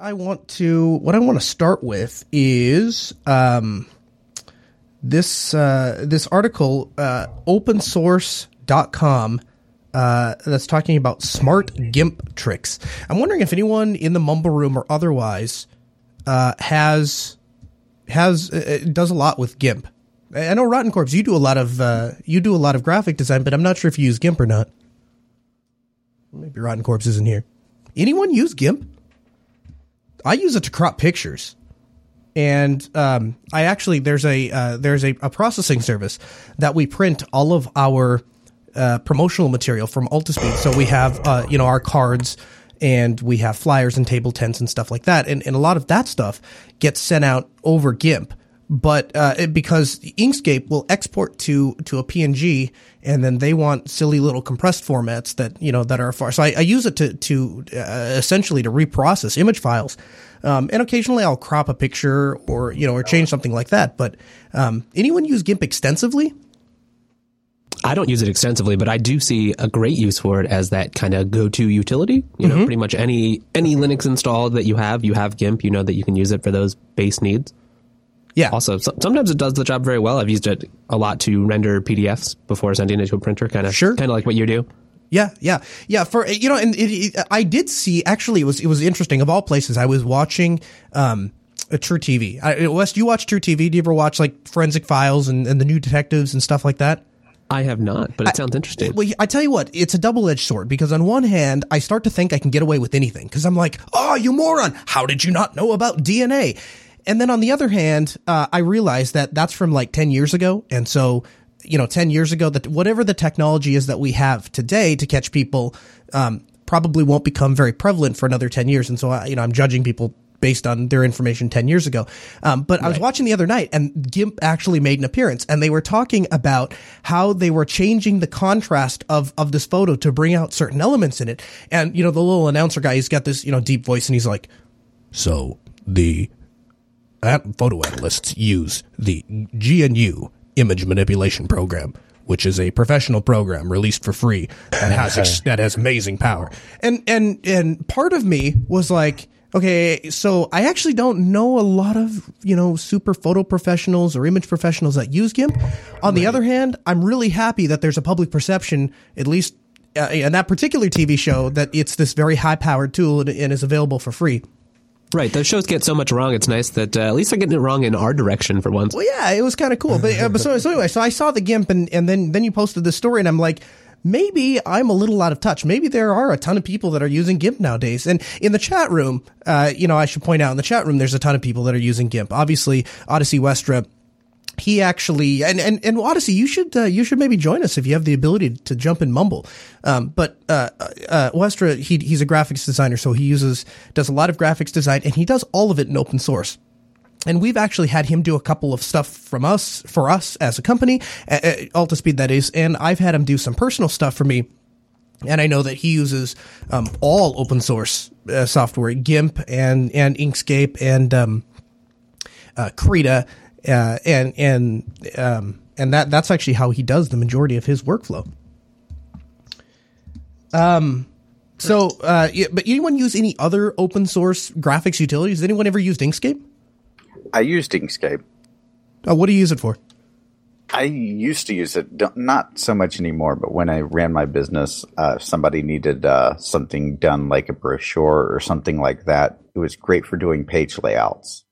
I want to what I want to start with is um, this uh, this article uh, opensource.com uh, that's talking about smart GIMP tricks. I'm wondering if anyone in the Mumble Room or otherwise uh, has has uh, does a lot with GIMP. I know Rotten Corpse, you do a lot of uh, you do a lot of graphic design, but I'm not sure if you use GIMP or not. Maybe Rotten Corpse isn't here. Anyone use GIMP? I use it to crop pictures, and um, I actually there's a uh, there's a, a, processing service that we print all of our uh, promotional material from Altispeed. So we have uh, you know our cards and we have flyers and table tents and stuff like that, and and a lot of that stuff gets sent out over GIMP but uh, it, because Inkscape will export to to a PNG, and then they want silly little compressed formats that you know that are far. So I, I use it to to uh, essentially to reprocess image files, um, and occasionally I'll crop a picture or you know or change something like that. But um, anyone use GIMP extensively? I don't use it extensively, but I do see a great use for it as that kind of go-to utility. You know, mm-hmm. pretty much any any Linux install that you have, you have GIMP. You know that you can use it for those base needs. Yeah. Also, so, sometimes it does the job very well. I've used it a lot to render PDFs before sending it to a printer. Kind of, sure. Kind of like what you do. Yeah, yeah, yeah. For you know, and it, it, I did see actually it was it was interesting. Of all places, I was watching um, a True TV. I, Wes, do you watch True TV? Do you ever watch like Forensic Files and, and the New Detectives and stuff like that? I have not, but it sounds interesting. Well, I tell you what, it's a double edged sword because on one hand, I start to think I can get away with anything because I'm like, oh, you moron! How did you not know about DNA? And then on the other hand, uh, I realized that that's from like 10 years ago. And so, you know, 10 years ago, that whatever the technology is that we have today to catch people, um, probably won't become very prevalent for another 10 years. And so, I, you know, I'm judging people based on their information 10 years ago. Um, but right. I was watching the other night and GIMP actually made an appearance and they were talking about how they were changing the contrast of, of this photo to bring out certain elements in it. And, you know, the little announcer guy, he's got this, you know, deep voice and he's like, so the photo analysts use the GNU image manipulation program, which is a professional program released for free that has that has amazing power. And and and part of me was like, okay, so I actually don't know a lot of you know super photo professionals or image professionals that use GIMP. On the other hand, I'm really happy that there's a public perception, at least uh, in that particular TV show, that it's this very high powered tool and, and is available for free. Right, those shows get so much wrong. It's nice that uh, at least they're getting it wrong in our direction for once. Well, yeah, it was kind of cool. But, uh, but so, so anyway, so I saw the GIMP, and, and then then you posted the story, and I'm like, maybe I'm a little out of touch. Maybe there are a ton of people that are using GIMP nowadays. And in the chat room, uh, you know, I should point out in the chat room, there's a ton of people that are using GIMP. Obviously, Odyssey Westra he actually and and and Odyssey, you should uh, you should maybe join us if you have the ability to jump and mumble. Um, but uh, uh, Westra, he he's a graphics designer, so he uses does a lot of graphics design, and he does all of it in open source. And we've actually had him do a couple of stuff from us for us as a company, uh, Altispeed that is, and I've had him do some personal stuff for me. And I know that he uses um, all open source uh, software, GIMP and and Inkscape and um, uh, Krita uh, and and um, and that that's actually how he does the majority of his workflow. Um, so, uh, but anyone use any other open source graphics utilities? Has anyone ever used Inkscape? I used Inkscape. Oh, what do you use it for? I used to use it, not so much anymore. But when I ran my business, uh, somebody needed uh, something done like a brochure or something like that. It was great for doing page layouts.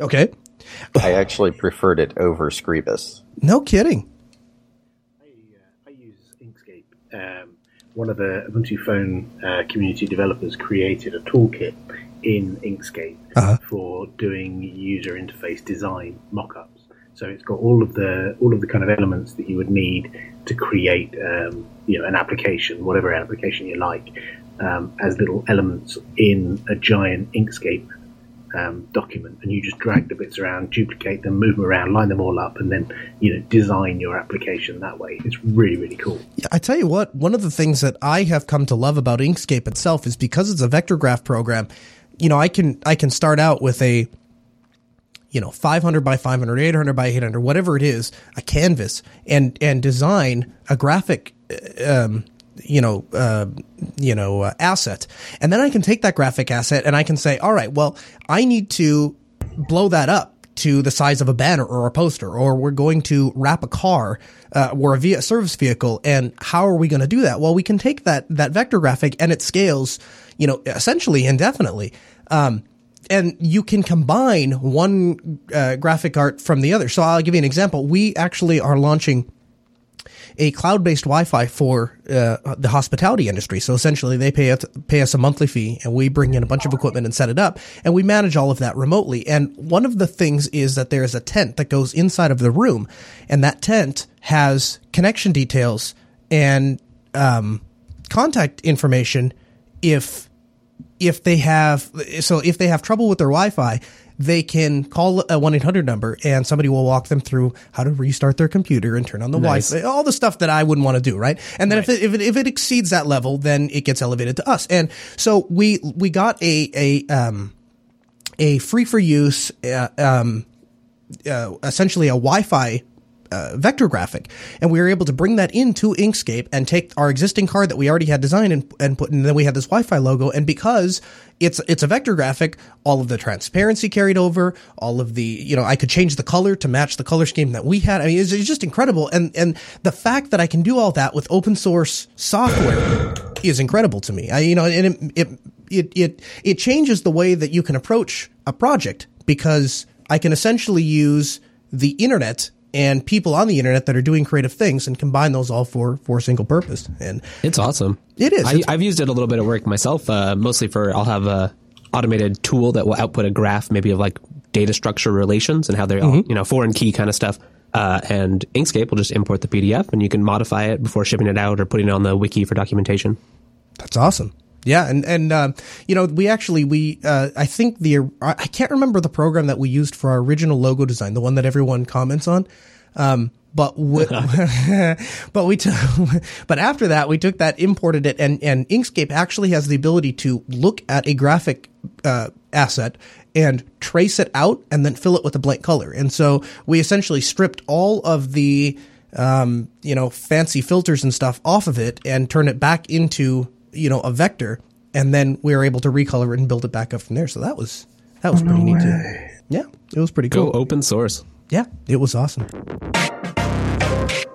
Okay. I actually preferred it over Scribus. No kidding. I, uh, I use Inkscape. Um, one of the Ubuntu Phone uh, community developers created a toolkit in Inkscape uh-huh. for doing user interface design mockups. So it's got all of the all of the kind of elements that you would need to create, um, you know, an application, whatever application you like, um, as little elements in a giant Inkscape um, document, and you just drag the bits around, duplicate them, move them around, line them all up, and then you know design your application that way. It's really really cool. Yeah, I tell you what, one of the things that I have come to love about Inkscape itself is because it's a vector graph program. You know, I can I can start out with a you know 500 by 500 800 by 800 whatever it is a canvas and and design a graphic uh, um, you know, uh, you know, uh, asset. And then I can take that graphic asset and I can say, all right, well, I need to blow that up to the size of a banner or a poster, or we're going to wrap a car uh, or a via service vehicle. And how are we going to do that? Well, we can take that that vector graphic and it scales, you know, essentially indefinitely. Um, and you can combine one uh, graphic art from the other. So I'll give you an example. We actually are launching a cloud-based Wi-Fi for uh, the hospitality industry. So essentially, they pay us, pay us a monthly fee, and we bring in a bunch of equipment and set it up, and we manage all of that remotely. And one of the things is that there is a tent that goes inside of the room, and that tent has connection details and um, contact information if if they have so if they have trouble with their Wi-Fi, they can call a 1-800 number and somebody will walk them through how to restart their computer and turn on the Nice. Wi-Fi, all the stuff that I wouldn't want to do, right? And then if, it, if it if it exceeds that level, then it gets elevated to us. And so we we got a a um a free for use uh, um uh, essentially a Wi-Fi uh, vector graphic, and we were able to bring that into Inkscape and take our existing card that we already had designed and, and put, and then we had this Wi-Fi logo, and because it's it's a vector graphic, all of the transparency carried over, all of the you know I could change the color to match the color scheme that we had. I mean, it's, it's just incredible, and and the fact that I can do all that with open source software is incredible to me. I you know, and it it it it, it changes the way that you can approach a project because I can essentially use the internet and people on the internet that are doing creative things and combine those all for for a single purpose. And It's awesome. It is. I, i've used it a little bit at work myself, uh, mostly for I'll have a automated tool that will output a graph, maybe of like data structure relations and how they're all, you know foreign key kind of stuff. Uh, and Inkscape will just import the PDF, and you can modify it before shipping it out or putting it on the wiki for documentation. That's awesome. Yeah, and and um, you know we actually we uh, I think the I can't remember the program that we used for our original logo design, the one that everyone comments on. Um, but we, but we took but after that we took that imported it and and Inkscape actually has the ability to look at a graphic uh, asset and trace it out and then fill it with a blank color. And so we essentially stripped all of the um, you know fancy filters and stuff off of it and turned it back into you know a vector and then we were able to recolor it and build it back up from there. So that was that was pretty neat too. Yeah, it was pretty cool. Go cool. open source. Yeah, it was awesome.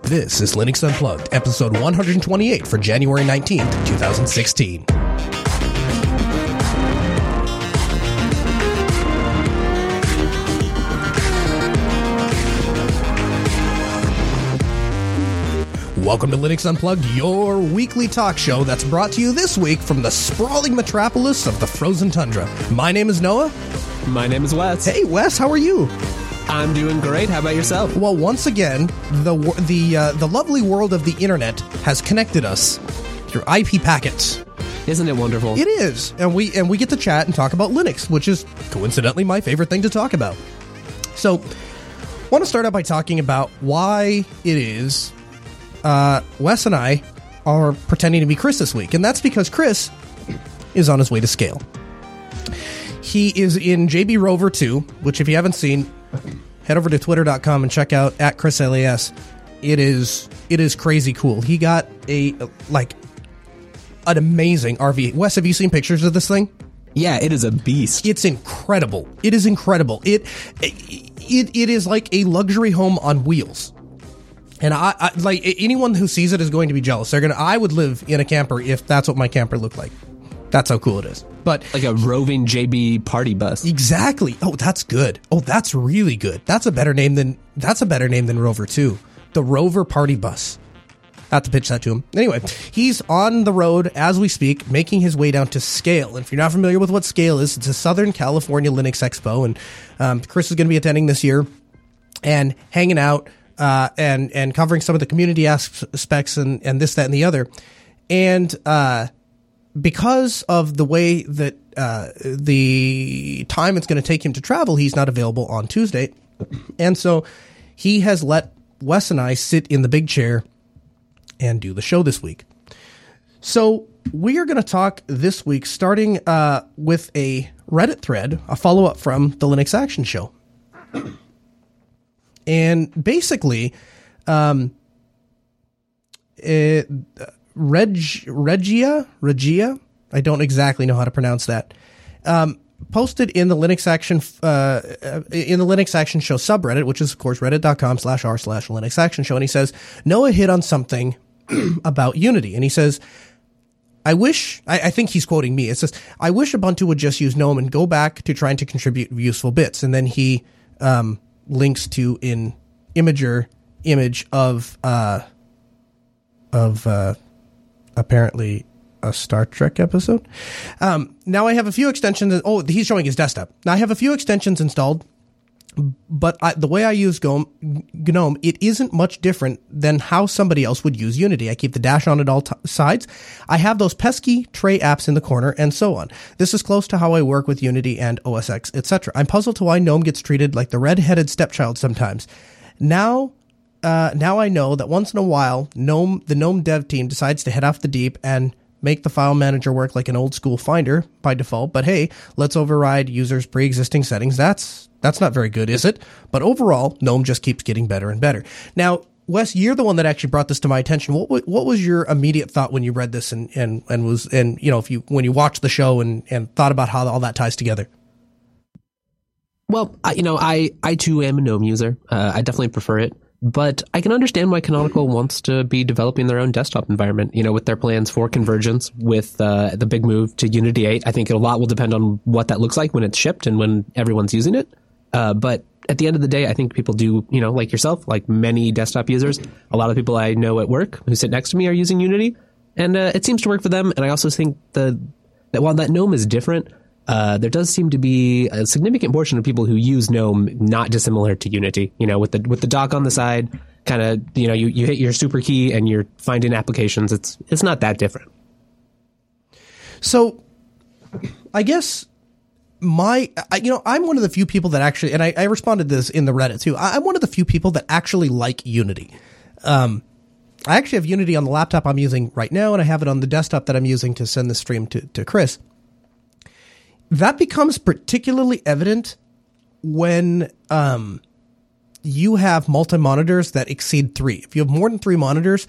This is Linux Unplugged, episode 128 for January 19th, 2016. Welcome to Linux Unplugged, your weekly talk show that's brought to you this week from the sprawling metropolis of the frozen tundra. My name is Noah. My name is Wes. Hey, Wes, how are you? I'm doing great. How about yourself? Well, once again, the the uh, the lovely world of the internet has connected us through IP packets. Isn't it wonderful? It is, and we and we get to chat and talk about Linux, which is coincidentally my favorite thing to talk about. So, want to start out by talking about why it is uh, Wes and I are pretending to be Chris this week, and that's because Chris is on his way to scale. He is in JB Rover 2, which if you haven't seen, head over to twitter.com and check out at Chris LAS. It is it is crazy cool. He got a like an amazing RV. Wes, have you seen pictures of this thing? yeah, it is a beast. It's incredible. It is incredible. It it it is like a luxury home on wheels. And I, I like anyone who sees it is going to be jealous. They're gonna. I would live in a camper if that's what my camper looked like. That's how cool it is. But like a roving JB party bus. Exactly. Oh, that's good. Oh, that's really good. That's a better name than that's a better name than Rover 2. The Rover Party Bus. I have to pitch that to him. Anyway, he's on the road as we speak, making his way down to Scale. And if you're not familiar with what Scale is, it's a Southern California Linux Expo, and um, Chris is going to be attending this year and hanging out uh, and and covering some of the community aspects and and this that and the other. And uh, because of the way that uh, the time it's going to take him to travel, he's not available on Tuesday, and so he has let Wes and I sit in the big chair and do the show this week. So we are going to talk this week, starting uh, with a Reddit thread, a follow up from the Linux Action Show, and basically, um, it, Reg Regia Regia. I don't exactly know how to pronounce that. Um, posted in the Linux Action uh, in the Linux Action Show subreddit, which is of course reddit.com slash r slash Linux Action Show, and he says Noah hit on something about Unity, and he says. I wish, I, I, think he's quoting me. It says, I wish Ubuntu would just use GNOME and go back to trying to contribute useful bits. And then he, um, links to in Imgur image of, uh, of, uh, apparently a Star Trek episode. Um, now I have a few extensions. Oh, he's showing his desktop. Now I have a few extensions installed, but I, the way I use GNOME, it isn't much different than how somebody else would use Unity. I keep the dash on at all t- sides. I have those pesky tray apps in the corner and so on. This is close to how I work with Unity and OS X, etc. I'm puzzled to why GNOME gets treated like the red-headed stepchild sometimes. Now uh, now I know that once in a while, GNOME, the GNOME dev team decides to head off the deep and make the file manager work like an old school finder by default. But hey, let's override users' pre-existing settings. That's that's not very good, is it? But overall, GNOME just keeps getting better and better. Now, Wes, you're the one that actually brought this to my attention. What what was your immediate thought when you read this and and and was and you know if you when you watched the show and and thought about how all that ties together? Well, I, you know, I I too am a GNOME user. Uh, I definitely prefer it. But I can understand why Canonical wants to be developing their own desktop environment, you know, with their plans for convergence with uh, the big move to Unity 8. I think a lot will depend on what that looks like when it's shipped and when everyone's using it. Uh, but at the end of the day, I think people do, you know, like yourself, like many desktop users, a lot of people I know at work who sit next to me are using Unity, and uh, it seems to work for them. And I also think the that while that GNOME is different, uh, there does seem to be a significant portion of people who use GNOME not dissimilar to Unity. You know, with the with the dock on the side, kind of you know you, you hit your super key and you're finding applications. It's it's not that different. So, I guess my I, you know I'm one of the few people that actually, and I, I responded this in the Reddit too. I, am one of the few people that actually like Unity. Um, I actually have Unity on the laptop I'm using right now, and I have it on the desktop that I'm using to send the stream to to Chris that becomes particularly evident when um, you have multi monitors that exceed three. If you have more than three monitors,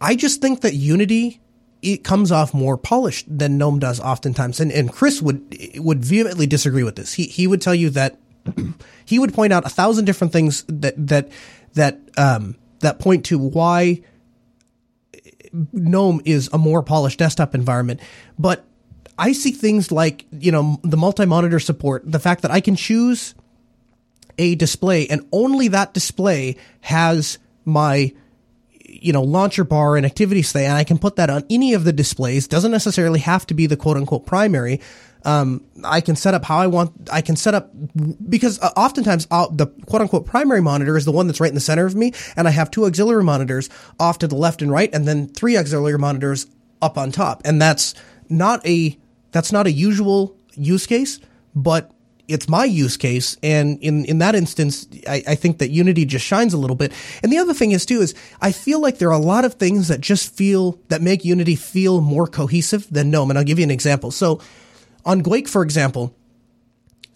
I just think that Unity it comes off more polished than GNOME does oftentimes. And and Chris would would vehemently disagree with this. He he would tell you that he would point out a thousand different things that that that um, that point to why GNOME is a more polished desktop environment, but I see things like, you know, the multi-monitor support, the fact that I can choose a display and only that display has my you know launcher bar and activity stay and I can put that on any of the displays. Doesn't necessarily have to be the quote unquote primary. Um, I can set up how I want I can set up because uh, oftentimes I'll, the quote unquote primary monitor is the one that's right in the center of me and I have two auxiliary monitors off to the left and right and then three auxiliary monitors up on top. And that's not a that's not a usual use case, but it's my use case. And in, in that instance, I, I, think that Unity just shines a little bit. And the other thing is too, is I feel like there are a lot of things that just feel, that make Unity feel more cohesive than GNOME. And I'll give you an example. So on Guake, for example,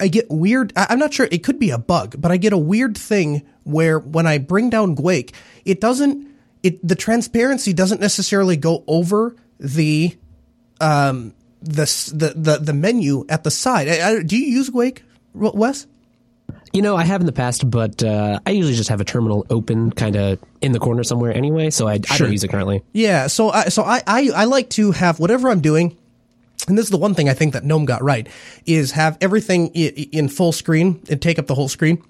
I get weird, I'm not sure, it could be a bug, but I get a weird thing where when I bring down Guake, it doesn't, it, the transparency doesn't necessarily go over the, um, the the the, the menu at the side. I, I, do you use Guake, Wes? You know, I have in the past, but uh, I usually just have a terminal open, kind of in the corner somewhere anyway. So I, sure. I don't use it currently. Yeah, so I so I, I I like to have whatever I'm doing. And this is the one thing I think that GNOME got right is have everything in full screen and take up the whole screen.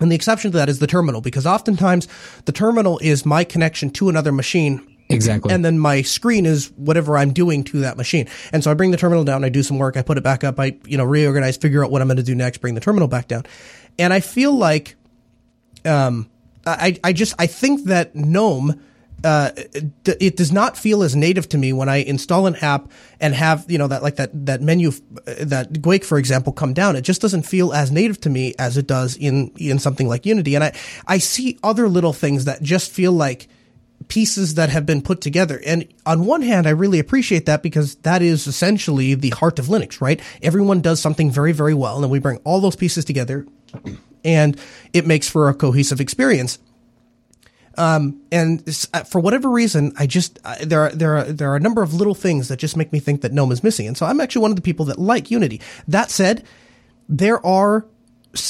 And the exception to that is the terminal because oftentimes the terminal is my connection to another machine Exactly. And then my screen is whatever I'm doing to that machine. And so I bring the terminal down, I do some work, I put it back up, I, you know, reorganize, figure out what I'm going to do next, bring the terminal back down. And I feel like, um, I, I just, I think that GNOME, uh, it does not feel as native to me when I install an app and have, you know, that, like that, that menu, that Guake, for example, come down. It just doesn't feel as native to me as it does in, in something like Unity. And I, I see other little things that just feel like, pieces that have been put together. And on one hand, I really appreciate that because that is essentially the heart of Linux, right? Everyone does something very, very well, and we bring all those pieces together, and it makes for a cohesive experience. Um, and uh, for whatever reason, I just uh, there are there are there are a number of little things that just make me think that GNOME is missing. And so I'm actually one of the people that like Unity. That said, there are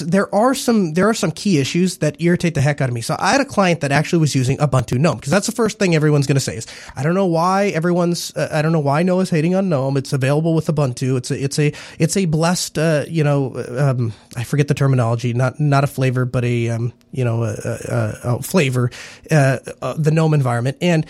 there are some there are some key issues that irritate the heck out of me. So I had a client that actually was using Ubuntu GNOME because that's the first thing everyone's going to say is I don't know why everyone's uh, I don't know why Noah's hating on GNOME. It's available with Ubuntu. It's a it's a it's a blessed uh, you know um, I forget the terminology not not a flavor but a um, you know a, a, a flavor uh, uh the GNOME environment and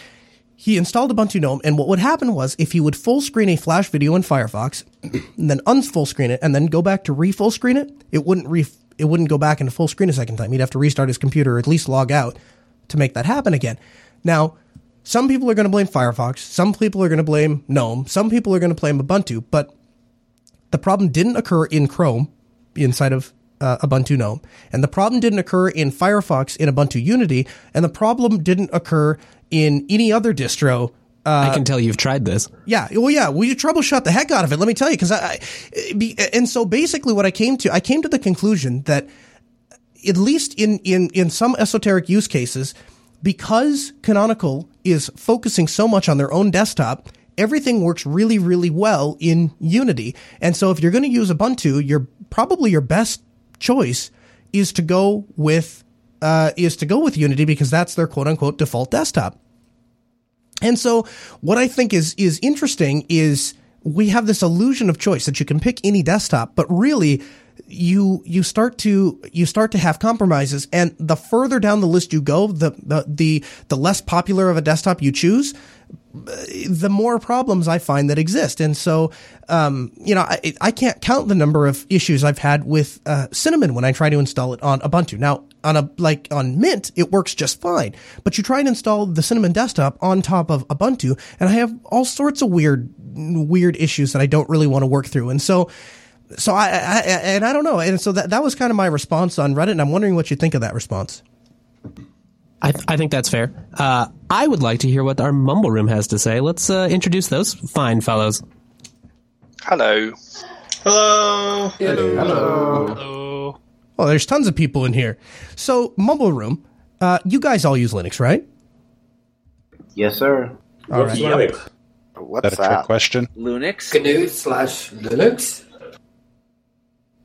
he installed Ubuntu GNOME, and what would happen was if he would full screen a Flash video in Firefox, and then unfull screen it, and then go back to re-full screen it, it wouldn't re it wouldn't go back into full screen a second time. He'd have to restart his computer or at least log out to make that happen again. Now, some people are going to blame Firefox, some people are going to blame GNOME, some people are going to blame Ubuntu, but the problem didn't occur in Chrome inside of uh, Ubuntu GNOME. And the problem didn't occur in Firefox in Ubuntu Unity, and the problem didn't occur in any other distro. Uh, I can tell you've tried this. Yeah, well, yeah, we troubleshot the heck out of it. Let me tell you, because I, I, and so basically, what I came to, I came to the conclusion that at least in in in some esoteric use cases, because Canonical is focusing so much on their own desktop, everything works really, really well in Unity. And so, if you're going to use Ubuntu, you're probably your best choice is to go with uh, is to go with Unity because that's their quote unquote default desktop. And so what I think is is interesting is we have this illusion of choice that you can pick any desktop, but really you you start to you start to have compromises and the further down the list you go the the the, the less popular of a desktop you choose the more problems I find that exist. And so, um, you know, I, I, can't count the number of issues I've had with uh, Cinnamon when I try to install it on Ubuntu. Now, on a like on Mint, it works just fine. But you try and install the Cinnamon desktop on top of Ubuntu, and I have all sorts of weird, weird issues that I don't really want to work through. And so, so I, I and I don't know. And so that that was kind of my response on Reddit, and I'm wondering what you think of that response. I, th- I think that's fair. Uh, I would like to hear what our Mumble Room has to say. Let's uh, introduce those fine fellows. Hello. Hello. Hello. Hello. Hello. Well, there's tons of people in here. So, Mumble Room, uh, you guys all use Linux, right? Yes, sir. All right. Linux? What's That a trick question? Linux. GNU slash Linux?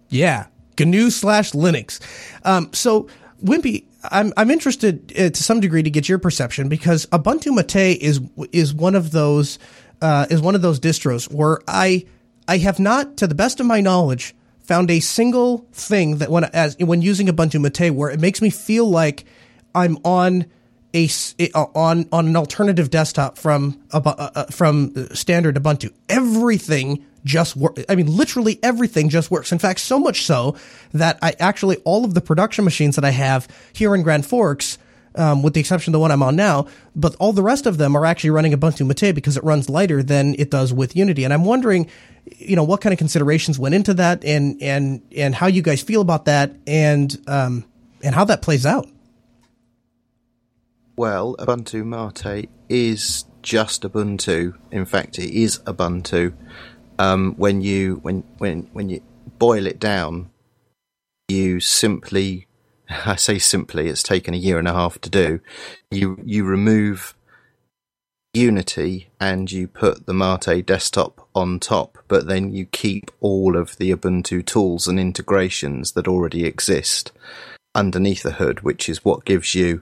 Yeah, GNU slash Linux. Um, so, Wimpy, I'm I'm interested uh, to some degree to get your perception because Ubuntu Mate is is one of those uh, is one of those distros where I I have not, to the best of my knowledge, found a single thing that when as when using Ubuntu Mate where it makes me feel like I'm on a on on an alternative desktop from uh, uh, from standard Ubuntu. Everything just. I mean, literally everything just works. In fact, so much so that I actually all of the production machines that I have here in Grand Forks. Um, with the exception of the one I'm on now, but all the rest of them are actually running Ubuntu Mate because it runs lighter than it does with Unity. And I'm wondering, you know, what kind of considerations went into that, and and and how you guys feel about that, and um, and how that plays out. Well, Ubuntu Mate is just Ubuntu. In fact, it is Ubuntu. Um, when you when when when you boil it down, you simply I say simply, it's taken a year and a half to do. You you remove Unity and you put the Mate desktop on top, but then you keep all of the Ubuntu tools and integrations that already exist underneath the hood, which is what gives you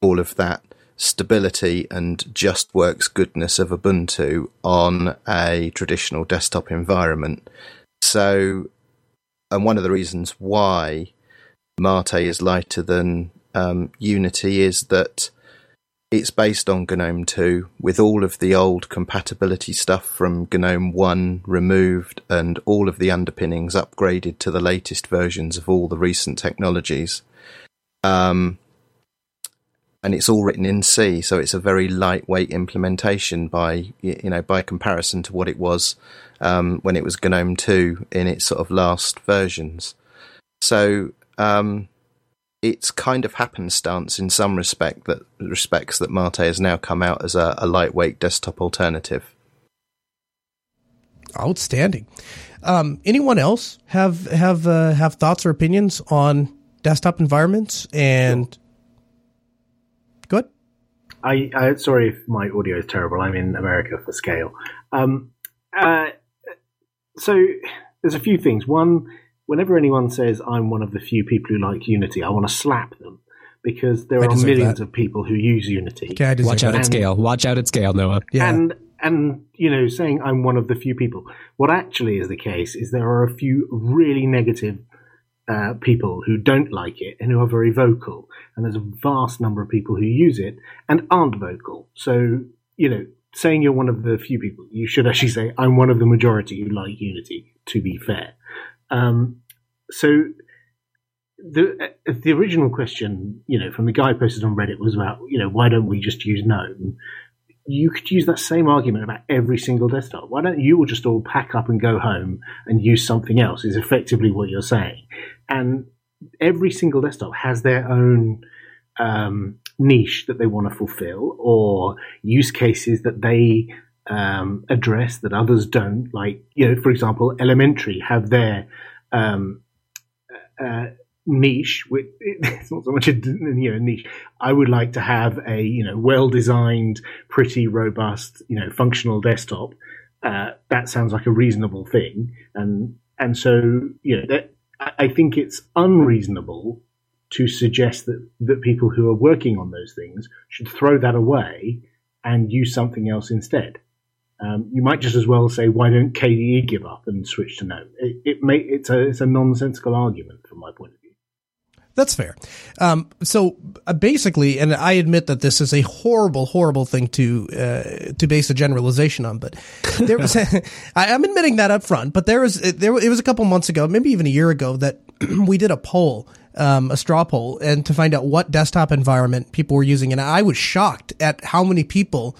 all of that stability and just works goodness of Ubuntu on a traditional desktop environment. So, and one of the reasons why Mate is lighter than um, Unity is that it's based on GNOME 2 with all of the old compatibility stuff from GNOME 1 removed and all of the underpinnings upgraded to the latest versions of all the recent technologies. Um, and it's all written in C, so it's a very lightweight implementation by you know by comparison to what it was um, when it was GNOME 2 in its sort of last versions. So um, it's kind of happenstance in some respect that respects that Mate has now come out as a, a lightweight desktop alternative. Outstanding. Um, anyone else have have uh, have thoughts or opinions on desktop environments and? I, I sorry if my audio is terrible. I'm in America for scale. Um, uh, so there's a few things. One, whenever anyone says I'm one of the few people who like Unity, I want to slap them because there I are millions that. of people who use Unity. Okay, Watch out that. at scale. Watch out at scale, Noah. Yeah. And and you know, saying I'm one of the few people. What actually is the case is there are a few really negative uh, people who don't like it and who are very vocal, and there's a vast number of people who use it and aren't vocal. So you know, saying you're one of the few people, you should actually say I'm one of the majority who like Unity. To be fair, um, so the uh, the original question, you know, from the guy posted on Reddit was about, you know, why don't we just use GNOME? You could use that same argument about every single desktop. Why don't you all just all pack up and go home and use something else? Is effectively what you're saying, and every single desktop has their own um, niche that they want to fulfill or use cases that they um, address that others don't. Like, you know, for example, Elementary have their um, uh, niche. Which, it's not so much a you know niche. I would like to have a you know well designed, pretty robust, you know functional desktop. Uh, that sounds like a reasonable thing, and and so you know that, I think it's unreasonable to suggest that that people who are working on those things should throw that away and use something else instead. Um, you might just as well say, "Why don't KDE give up and switch to GNOME?" It, it may it's a it's a nonsensical argument from my point of view. That's fair. Um, so uh, basically, and I admit that this is a horrible, horrible thing to uh, to base a generalization on, but there was I, I'm admitting that up front. But there was there it was a couple months ago, maybe even a year ago, that we did a poll, um, a straw poll, and to find out what desktop environment people were using, and I was shocked at how many people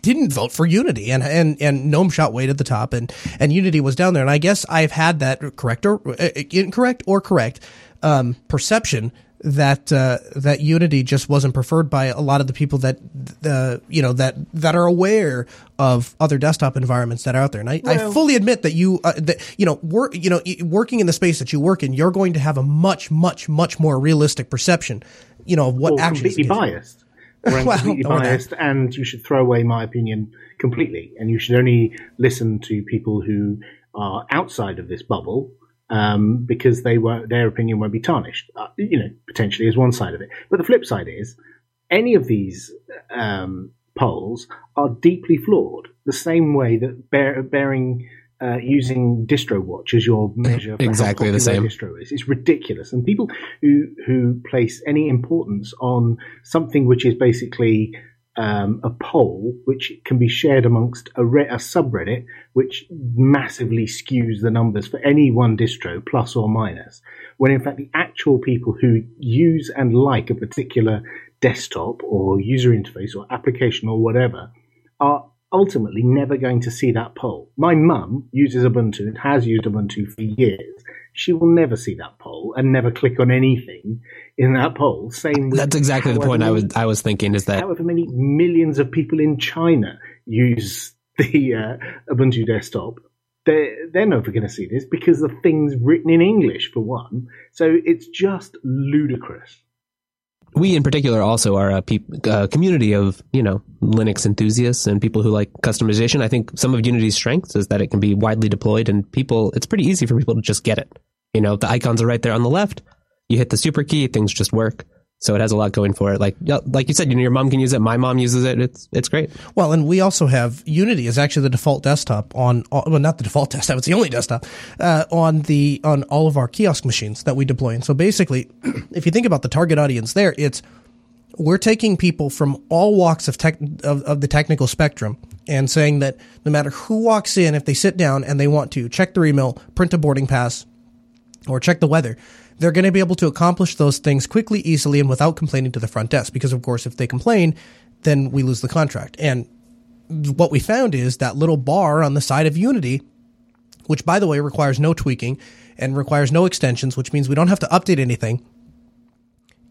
didn't vote for Unity and and and Gnome shot way at the top and and Unity was down there and I guess I've had that correct or uh, incorrect or correct um, perception that uh, that Unity just wasn't preferred by a lot of the people that uh, you know that that are aware of other desktop environments that are out there and I, I fully admit that you uh, that you know work you know working in the space that you work in you're going to have a much much much more realistic perception you know of what or actually completely biased. Or I'm Well, completely don't that. biased, and you should throw away my opinion completely. And you should only listen to people who are outside of this bubble, um, because they won't, their opinion won't be tarnished. Uh, you know, potentially is one side of it. But the flip side is, any of these um, polls are deeply flawed. The same way that bear, bearing. Uh, using DistroWatch as your measure Exactly the same. distro is. It's ridiculous. And people who who place any importance on something which is basically um, a poll, which can be shared amongst a, re- a subreddit, which massively skews the numbers for any one distro, plus or minus, when in fact the actual people who use and like a particular desktop or user interface or application or whatever are ultimately never going to see that poll. My mum uses Ubuntu and has used Ubuntu for years. She will never see that poll and never click on anything in that poll. Same That's exactly the point I was I was thinking is that however many millions of people in China use the uh, Ubuntu desktop, they're, they're never going to see this because the thing's written in English, for one. So it's just ludicrous. we in particular also are a peop- uh, community of you know Linux enthusiasts and people who like customization. I think some of Unity's strengths is that it can be widely deployed and people. It's pretty easy for people to just get it. You know, the icons are right there on the left. You hit the super key, things just work. So it has a lot going for it. Like like you said, you know, your mom can use it. My mom uses it. It's it's great. Well, and we also have Unity is actually the default desktop on well, not the default desktop; it's the only desktop uh, on the on all of our kiosk machines that we deploy. And so, basically, if you think about the target audience there, it's we're taking people from all walks of tech of, of the technical spectrum and saying that no matter who walks in, if they sit down and they want to check their email, print a boarding pass, or check the weather, they're going to be able to accomplish those things quickly, easily, and without complaining to the front desk. Because, of course, if they complain, then we lose the contract. And what we found is that little bar on the side of Unity, which, by the way, requires no tweaking and requires no extensions, which means we don't have to update anything,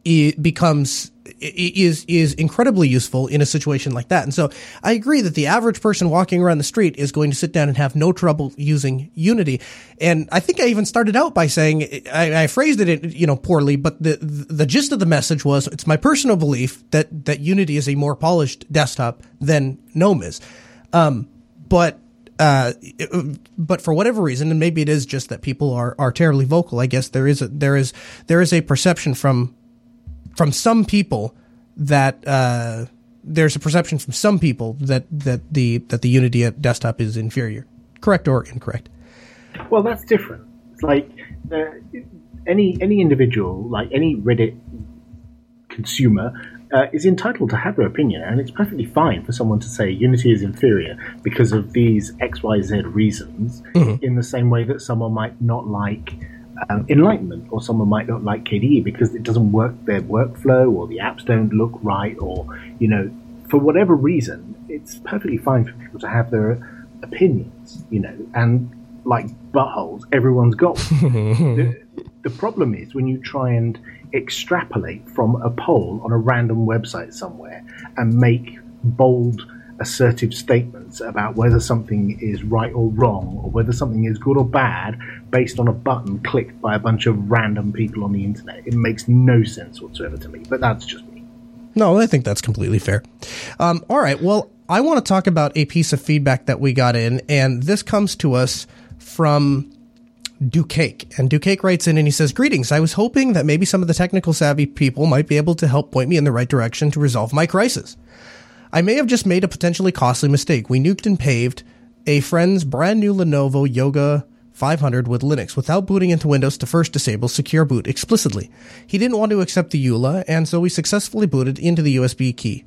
it becomes is is incredibly useful in a situation like that. And so I agree that the average person walking around the street is going to sit down and have no trouble using Unity. And I think I even started out by saying I, I phrased it you know poorly, but the the gist of the message was it's my personal belief that that Unity is a more polished desktop than GNOME is. Um, but uh, but for whatever reason, and maybe it is just that people are, are terribly vocal. I guess there is a, there is there is a perception from from some people that uh, there's a perception from some people that that the that the Unity desktop is inferior. Correct or incorrect? Well, that's different. It's like uh, any any individual, like any Reddit consumer, uh, is entitled to have their opinion, and it's perfectly fine for someone to say Unity is inferior because of these X, Y, Z reasons. Mm-hmm. In the same way that someone might not like um, Enlightenment, or someone might not like KDE because it doesn't work their workflow, or the apps don't look right, or you know, for whatever reason, it's perfectly fine for people to have their opinions. You know, and like buttholes, everyone's got. the, the problem is when you try and extrapolate from a poll on a random website somewhere and make bold assertive statements about whether something is right or wrong or whether something is good or bad based on a button clicked by a bunch of random people on the internet. It makes no sense whatsoever to me, but that's just me. No, I think that's completely fair. Um, all right. Well, I want to talk about a piece of feedback that we got in, and this comes to us from Ducake. And Ducake writes in and he says, Greetings. I was hoping that maybe some of the technical savvy people might be able to help point me in the right direction to resolve my crisis. I may have just made a potentially costly mistake. We nuked and paved a friend's brand new Lenovo Yoga 500 with Linux without booting into Windows to first disable secure boot explicitly. He didn't want to accept the EULA, and so we successfully booted into the USB key.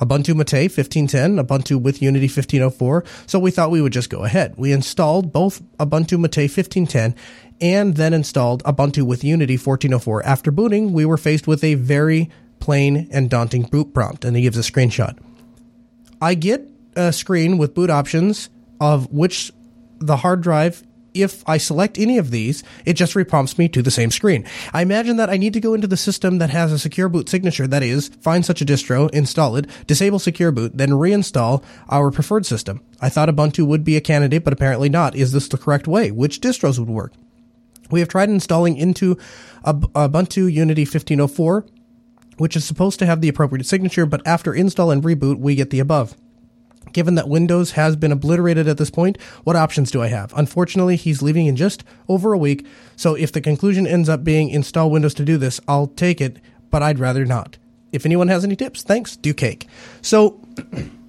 Ubuntu Mate 1510, Ubuntu with Unity 1504, so we thought we would just go ahead. We installed both Ubuntu Mate 1510 and then installed Ubuntu with Unity 1404. After booting, we were faced with a very plain and daunting boot prompt, and he gives a screenshot. I get a screen with boot options of which the hard drive if I select any of these, it just reprompts me to the same screen. I imagine that I need to go into the system that has a secure boot signature, that is, find such a distro, install it, disable secure boot, then reinstall our preferred system. I thought Ubuntu would be a candidate, but apparently not. Is this the correct way? Which distros would work? We have tried installing into Ubuntu Unity 1504, which is supposed to have the appropriate signature, but after install and reboot, we get the above. Given that Windows has been obliterated at this point, what options do I have? Unfortunately, he's leaving in just over a week, so if the conclusion ends up being install Windows to do this, I'll take it, but I'd rather not. If anyone has any tips, thanks, do cake. So,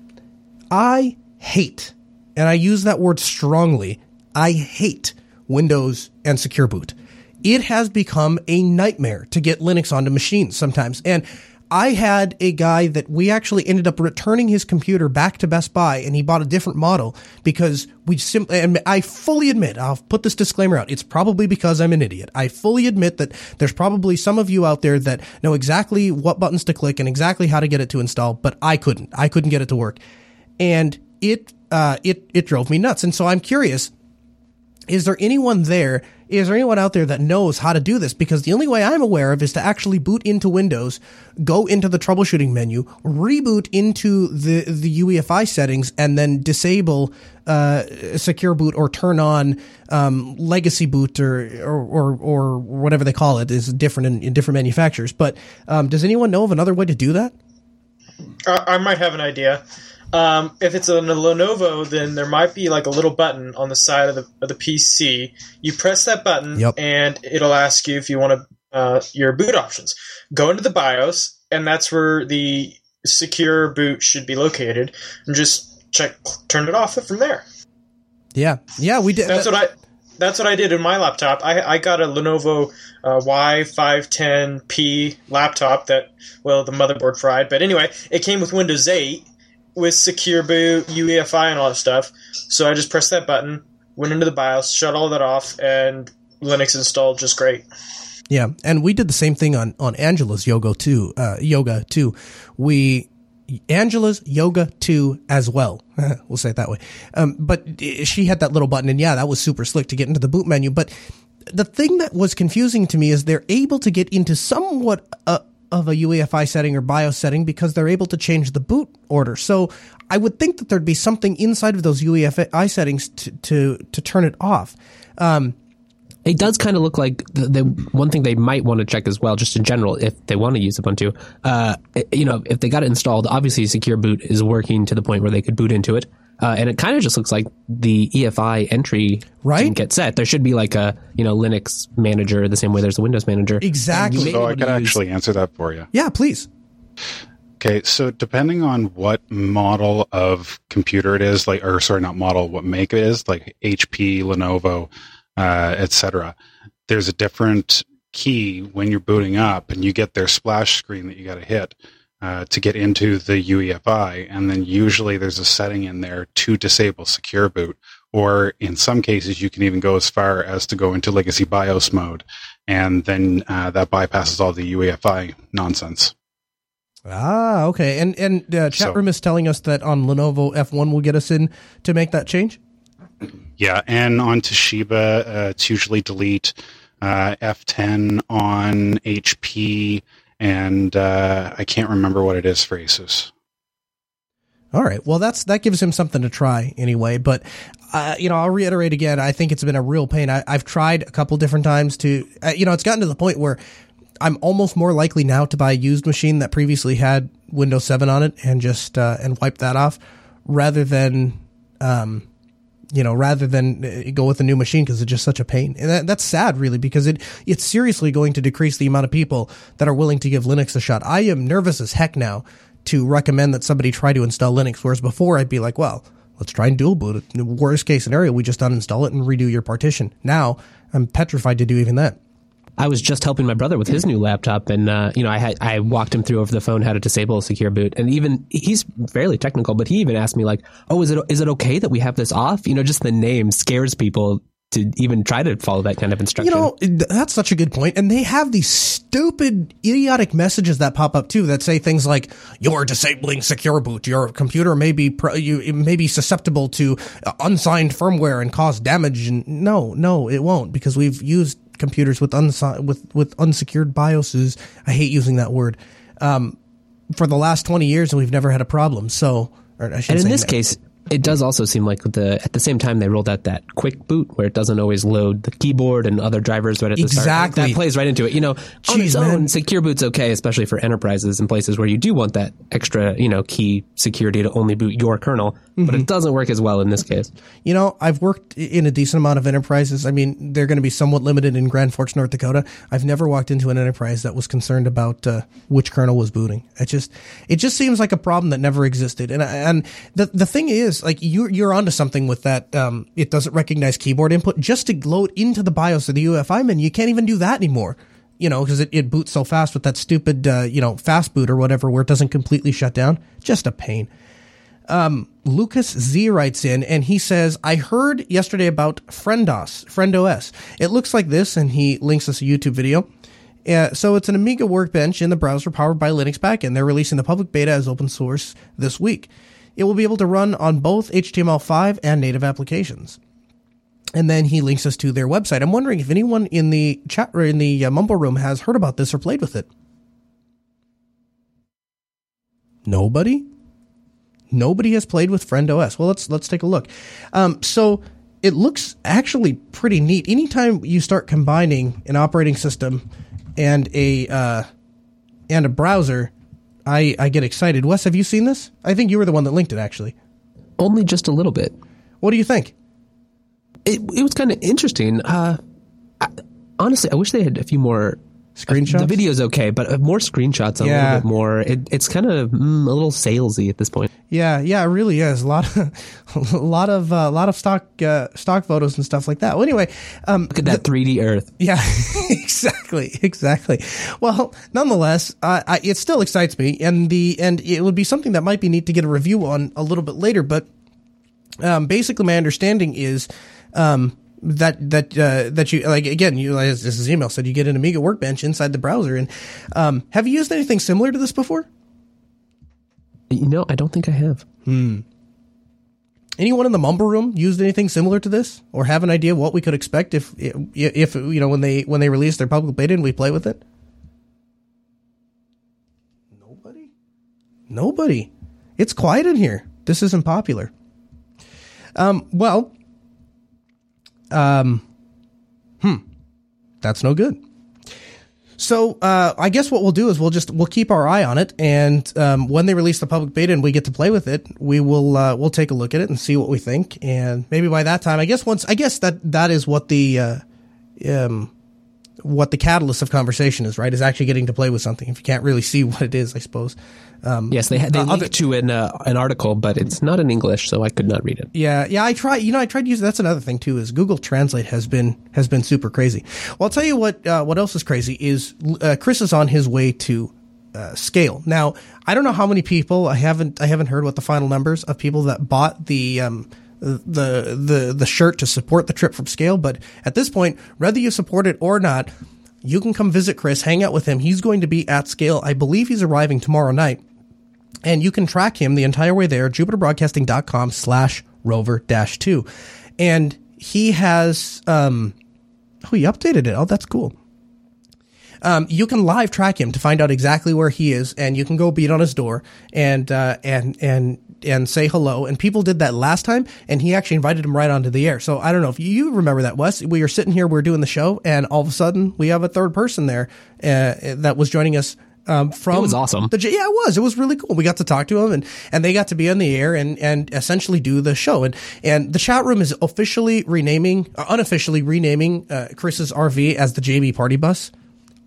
I hate, and I use that word strongly, I hate Windows and Secure Boot. It has become a nightmare to get Linux onto machines sometimes, and I had a guy that we actually ended up returning his computer back to Best Buy and he bought a different model because we simply, and I fully admit, I'll put this disclaimer out. It's probably because I'm an idiot. I fully admit that there's probably some of you out there that know exactly what buttons to click and exactly how to get it to install, but I couldn't. I couldn't get it to work. And it, uh, it, it drove me nuts. And so I'm curious, is there anyone there is there anyone out there that knows how to do this? Because the only way I'm aware of is to actually boot into Windows, go into the troubleshooting menu, reboot into the, the UEFI settings, and then disable uh, secure boot or turn on um, legacy boot or, or, or or whatever they call it is different in, in different manufacturers. But um, does anyone know of another way to do that? I might have an idea. Um, if it's a Lenovo, then there might be like a little button on the side of the, of the PC. You press that button, yep. and it'll ask you if you want to uh, your boot options. Go into the BIOS, and that's where the secure boot should be located, and just check turn it off from there. Yeah, yeah, we did. That's what I. That's what I did in my laptop. I, I got a Lenovo uh, Y510P laptop that, well, the motherboard fried. But anyway, it came with Windows 8, with secure boot, UEFI, and all that stuff. So I just pressed that button, went into the BIOS, shut all that off, and Linux installed just great. Yeah, and we did the same thing on on Angela's Yoga too. Uh, yoga too. We Angela's Yoga too as well. we'll say it that way. Um, but she had that little button, and yeah, that was super slick to get into the boot menu. But the thing that was confusing to me is they're able to get into somewhat uh, of a UEFI setting or BIOS setting because they're able to change the boot order. So I would think that there'd be something inside of those UEFI settings to to, to turn it off. Um, it does kind of look like the, the, one thing they might want to check as well, just in general, if they want to use Ubuntu. Uh, you know, if they got it installed, obviously Secure Boot is working to the point where they could boot into it. Uh, and it kind of just looks like the EFI entry right? didn't get set. There should be like a you know Linux manager the same way there's a Windows manager. Exactly. So I could actually answer that for you. Yeah, please. Okay, so depending on what model of computer it is, like or sorry, not model, what make it is, like HP, Lenovo, uh, etc. There's a different key when you're booting up, and you get their splash screen that you got to hit uh, to get into the UEFI, and then usually there's a setting in there to disable secure boot, or in some cases you can even go as far as to go into legacy BIOS mode, and then uh, that bypasses all the UEFI nonsense. Ah, okay. And and uh, chat so, room is telling us that on Lenovo F1 will get us in to make that change. Yeah, and on Toshiba, uh, it's usually delete. Uh, F10 on HP and uh, I can't remember what it is for Asus. All right. Well, that's that gives him something to try anyway. But uh, you know, I'll reiterate again. I think it's been a real pain. I, have tried a couple different times to, uh, you know, it's gotten to the point where I'm almost more likely now to buy a used machine that previously had Windows 7 on it and just uh, and wipe that off, rather than um, you know, rather than uh, go with a new machine because it's just such a pain. And that, that's sad, really, because it it's seriously going to decrease the amount of people that are willing to give Linux a shot. I am nervous as heck now to recommend that somebody try to install Linux, whereas before I'd be like, well, let's try and dual boot it. Worst case scenario, we just uninstall it and redo your partition. Now I'm petrified to do even that. I was just helping my brother with his new laptop, and uh, you know, I had I walked him through over the phone how to disable a secure boot, and even he's fairly technical, but he even asked me like, "Oh, is it is it okay that we have this off?" You know, just the name scares people to even try to follow that kind of instruction. You know, that's such a good point. And they have these stupid, idiotic messages that pop up too that say things like, "You're disabling secure boot. Your computer may be pro- you may be susceptible to unsigned firmware and cause damage." And no, no, it won't because we've used computers with unsi- with with unsecured BIOSes. I hate using that word. Um, for the last twenty years, and we've never had a problem. So, and in this case, it does also seem like the at the same time they rolled out that quick boot where it doesn't always load the keyboard and other drivers right at the exactly. start. That plays right into it. You know, Jeez, on its own, secure boot's okay, especially for enterprises and places where you do want that extra, you know, key security to only boot your kernel. Mm-hmm. But it doesn't work as well in this case. You know, I've worked in a decent amount of enterprises. I mean, they're going to be somewhat limited in Grand Forks, North Dakota. I've never walked into an enterprise that was concerned about uh, which kernel was booting. It just, it just seems like a problem that never existed. And and the the thing is, like you you're onto something with that. Um, it doesn't recognize keyboard input just to load into the BIOS of the UEFI menu. You can't even do that anymore. You know, because it, it boots so fast with that stupid, uh, you know, fast boot or whatever, where it doesn't completely shut down. Just a pain. Um, Lucas Z writes in and he says, I heard yesterday about FriendOS, FriendOS. It looks like this, and he links us a YouTube video. Uh, so it's an Amiga workbench in the browser powered by Linux backend. They're releasing the public beta as open source this week. It will be able to run on both HTML5 and native applications. And then he links us to their website. I'm wondering if anyone in the chat or in the uh, Mumble room has heard about this or played with it. Nobody. Nobody has played with FriendOS. Well, let's let's take a look. Um, so it looks actually pretty neat. Anytime you start combining an operating system and a uh, and a browser, I, I get excited. Wes, have you seen this? I think you were the one that linked it, actually. Only just a little bit. What do you think? It, it was kind of interesting. Uh, I, honestly, I wish they had a few more screenshots. Uh, the video's okay, but uh, more screenshots, a yeah. little bit more. It, it's kind of mm, a little salesy at this point. Yeah, yeah, it really is. A lot of, a lot of, uh, a lot of stock, uh, stock photos and stuff like that. Well, anyway, um, look at that three D Earth. Yeah, exactly, exactly. Well, nonetheless, uh, I, it still excites me, and the and it would be something that might be neat to get a review on a little bit later. But um, basically, my understanding is. Um, that that uh, that you like again you as this email said you get an Amiga workbench inside the browser and um, have you used anything similar to this before? You know, I don't think I have. Hmm. Anyone in the mumble room used anything similar to this, or have an idea what we could expect if if you know when they when they release their public beta and we play with it? Nobody. Nobody. It's quiet in here. This isn't popular. Um, well, um, hmm, that's no good. So uh, I guess what we'll do is we'll just we'll keep our eye on it, and um, when they release the public beta and we get to play with it, we will uh, we'll take a look at it and see what we think, and maybe by that time, I guess once I guess that that is what the uh, um, what the catalyst of conversation is, right? Is actually getting to play with something. If you can't really see what it is, I suppose. Um, yes, they they uh, link other, to an uh, an article, but it's not in English, so I could not read it. Yeah, yeah, I try. You know, I tried to use. That's another thing too. Is Google Translate has been has been super crazy. Well, I'll tell you what. Uh, what else is crazy is uh, Chris is on his way to uh, scale. Now, I don't know how many people. I haven't I haven't heard what the final numbers of people that bought the. Um, the the the shirt to support the trip from scale but at this point whether you support it or not you can come visit Chris, hang out with him. He's going to be at scale. I believe he's arriving tomorrow night. And you can track him the entire way there, jupiterbroadcasting.com slash rover dash two. And he has, um, oh, he updated it. Oh, that's cool. Um, you can live track him to find out exactly where he is, and you can go beat on his door and uh, and and and say hello. And people did that last time, and he actually invited him right onto the air. So I don't know if you remember that, Wes. We were sitting here, we are doing the show, and all of a sudden we have a third person there uh, that was joining us um, from it was awesome. The, yeah, it was. It was really cool. We got to talk to him and, and they got to be on the air and, and essentially do the show. And, and the chat room is officially renaming, uh, unofficially renaming, uh, Chris's RV as the JB party bus.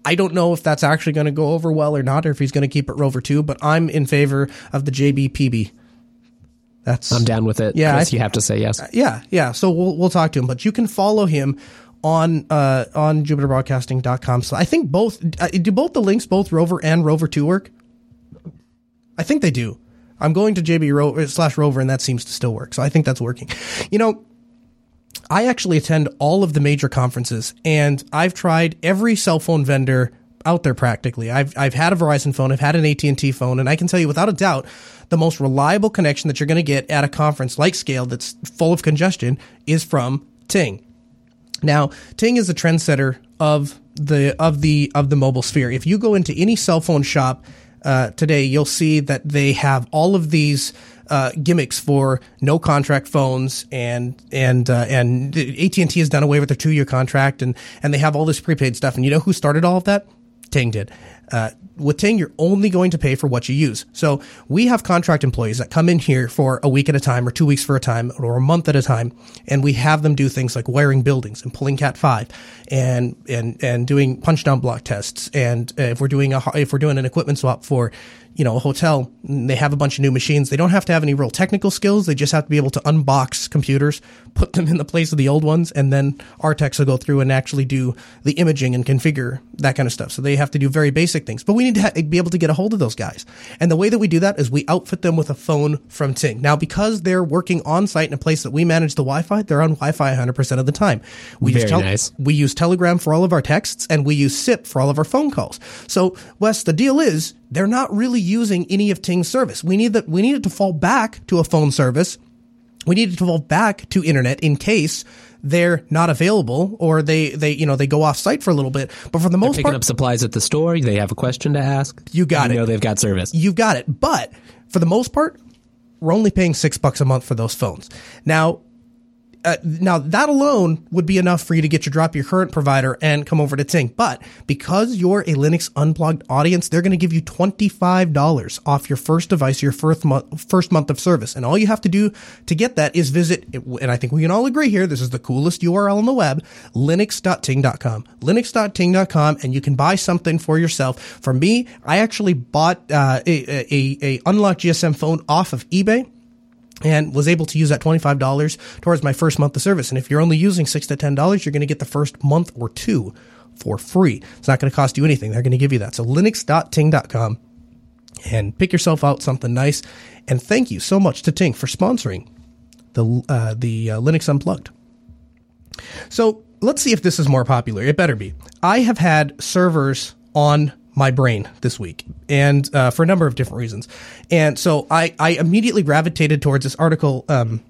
I don't know if that's actually going to go over well or not, or if he's going to keep it Rover 2, but I'm in favor of the JBPB. That's I'm down with it. Yeah, I, you have to say yes. Uh, yeah, yeah. So we'll we'll talk to him, but you can follow him on uh on jupiterbroadcasting.com. So I think both uh, do both the links both Rover and Rover 2 work? I think they do. I'm going to JB Rover slash Rover and that seems to still work. So I think that's working. You know, I actually attend all of the major conferences and I've tried every cell phone vendor out there practically. I've I've had a Verizon phone, I've had an AT&T phone, and I can tell you without a doubt the most reliable connection that you're going to get at a conference like Scale that's full of congestion is from Ting. Now, Ting is a trendsetter of the of the of the mobile sphere. If you go into any cell phone shop uh, today, you'll see that they have all of these uh, gimmicks for no contract phones and and uh, and AT and T has done away with their two year contract and and they have all this prepaid stuff. And you know who started all of that? Ting did. Uh, with Ting, you're only going to pay for what you use. So we have contract employees that come in here for a week at a time or two weeks for a time or a month at a time. And we have them do things like wiring buildings and pulling cat five and, and, and doing punch down block tests. And uh, if we're doing a, if we're doing an equipment swap for you know, a hotel, they have a bunch of new machines. They don't have to have any real technical skills. They just have to be able to unbox computers, put them in the place of the old ones, and then our techs will go through and actually do the imaging and configure that kind of stuff. So they have to do very basic things. But we need to ha- be able to get a hold of those guys. And the way that we do that is we outfit them with a phone from Ting. Now, because they're working on site in a place that we manage the Wi-Fi, they're on Wi-Fi 100% of the time. We very use tel- nice. We use Telegram for all of our texts, and we use SIP for all of our phone calls. So, Wes, the deal is they're not really using any of Ting's service. We need that. We need it to fall back to a phone service. We need it to fall back to internet in case they're not available or they, they, you know, they go off site for a little bit. But for the most they're picking part, up supplies at the store. They have a question to ask. You got you it. know they've got service. You've got it. But for the most part, we're only paying six bucks a month for those phones. Now, uh, now that alone would be enough for you to get your drop your current provider and come over to Ting. But because you're a Linux unplugged audience, they're going to give you $25 off your first device, your first month, first month of service. And all you have to do to get that is visit, and I think we can all agree here, this is the coolest URL on the web, linux.ting.com, linux.ting.com, and you can buy something for yourself. For me, I actually bought uh, a, a, a unlocked GSM phone off of eBay and was able to use that $25 towards my first month of service. And if you're only using six to $10, you're going to get the first month or two for free. It's not going to cost you anything. They're going to give you that. So linux.ting.com and pick yourself out something nice. And thank you so much to Ting for sponsoring the, uh, the uh, Linux Unplugged. So let's see if this is more popular. It better be. I have had servers on my brain this week, and uh, for a number of different reasons. And so I, I immediately gravitated towards this article um,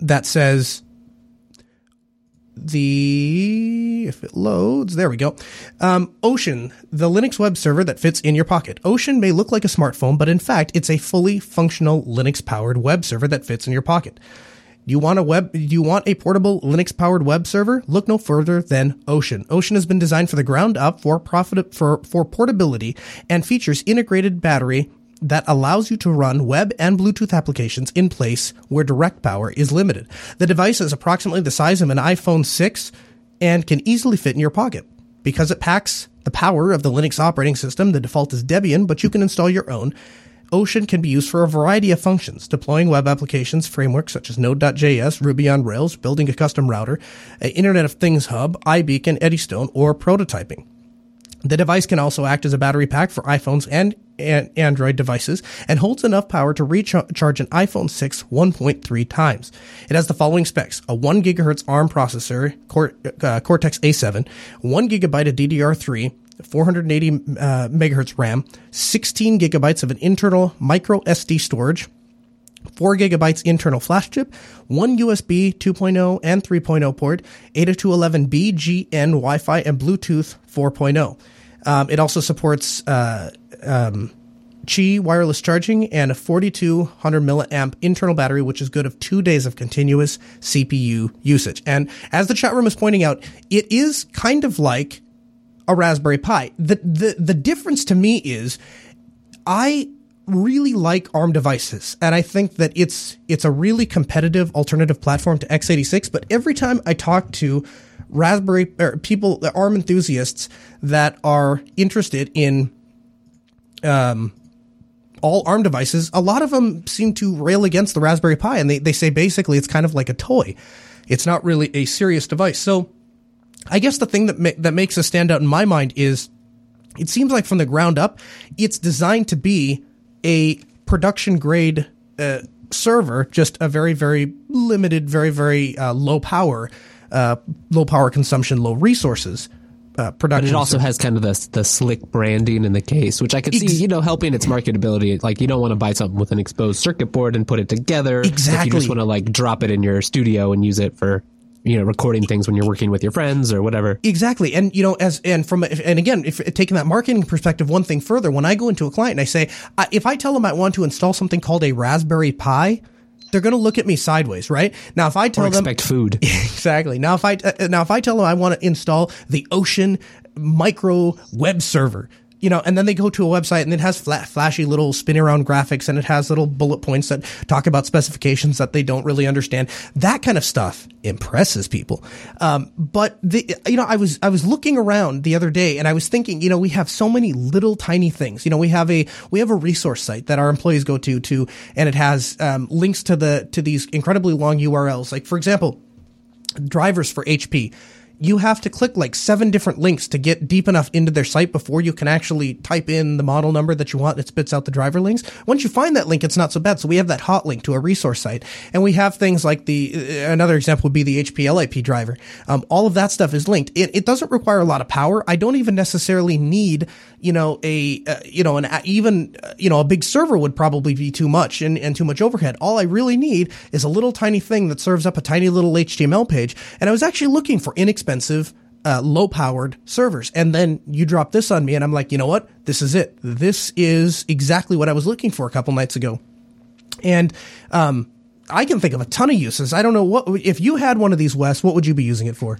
that says the if it loads. There we go. Um, Ocean, the Linux web server that fits in your pocket. Ocean may look like a smartphone, but in fact, it's a fully functional Linux powered web server that fits in your pocket. You want a web, Do you want a portable Linux powered web server? Look no further than Ocean. Ocean has been designed for the ground up for profit, for, for portability and features integrated battery that allows you to run web and Bluetooth applications in place where direct power is limited. The device is approximately the size of an iPhone 6 and can easily fit in your pocket. Because it packs the power of the Linux operating system, the default is Debian, but you can install your own. Ocean can be used for a variety of functions, deploying web applications, frameworks such as Node.js, Ruby on Rails, building a custom router, an Internet of Things hub, iBeacon, Eddystone, or prototyping. The device can also act as a battery pack for iPhones and Android devices and holds enough power to recharge an iPhone 6 1.3 times. It has the following specs: a 1 gigahertz ARM processor, uh, Cortex A7, 1 gigabyte of DDR3, 480 uh, megahertz RAM, 16 gigabytes of an internal micro SD storage, 4 gigabytes internal flash chip, one USB 2.0 and 3.0 port, 802.11b GN Wi-Fi, and Bluetooth 4.0. Um, it also supports uh, um, Qi wireless charging and a 4200 milliamp internal battery, which is good of two days of continuous CPU usage. And as the chat room is pointing out, it is kind of like a Raspberry Pi. The the the difference to me is I really like ARM devices, and I think that it's it's a really competitive alternative platform to x86. But every time I talk to Raspberry people, the ARM enthusiasts that are interested in um, all ARM devices, a lot of them seem to rail against the Raspberry Pi, and they they say basically it's kind of like a toy. It's not really a serious device. So, I guess the thing that ma- that makes us stand out in my mind is it seems like from the ground up, it's designed to be a production grade uh, server, just a very, very limited, very, very uh, low power, uh, low power consumption, low resources. Uh, production. But it also has kind of the the slick branding in the case, which I could see, Ex- you know, helping its marketability. Like you don't want to buy something with an exposed circuit board and put it together. Exactly. If you just want to like drop it in your studio and use it for you know recording things when you're working with your friends or whatever exactly and you know as and from and again if taking that marketing perspective one thing further when i go into a client and i say if i tell them i want to install something called a raspberry pi they're going to look at me sideways, right? Now, if I tell or them expect food, exactly. Now, if I uh, now if I tell them I want to install the Ocean Micro Web Server, you know, and then they go to a website and it has flat, flashy little spin around graphics and it has little bullet points that talk about specifications that they don't really understand. That kind of stuff impresses people. Um, but the, you know, I was, I was looking around the other day and I was thinking, you know, we have so many little tiny things. You know, we have a, we have a resource site that our employees go to, to, and it has, um, links to the, to these incredibly long URLs. Like, for example, drivers for HP you have to click like seven different links to get deep enough into their site before you can actually type in the model number that you want it spits out the driver links. Once you find that link, it's not so bad. So we have that hot link to a resource site and we have things like the, uh, another example would be the HPLIP driver. Um, all of that stuff is linked. It, it, doesn't require a lot of power. I don't even necessarily need, you know, a, uh, you know, an, even, uh, you know, a big server would probably be too much and, and too much overhead. All I really need is a little tiny thing that serves up a tiny little HTML page. And I was actually looking for inexpensive expensive, uh, low powered servers. And then you drop this on me, and I'm like, you know what? This is it. This is exactly what I was looking for a couple nights ago. And, um, I can think of a ton of uses. I don't know what, if you had one of these, Wes, what would you be using it for?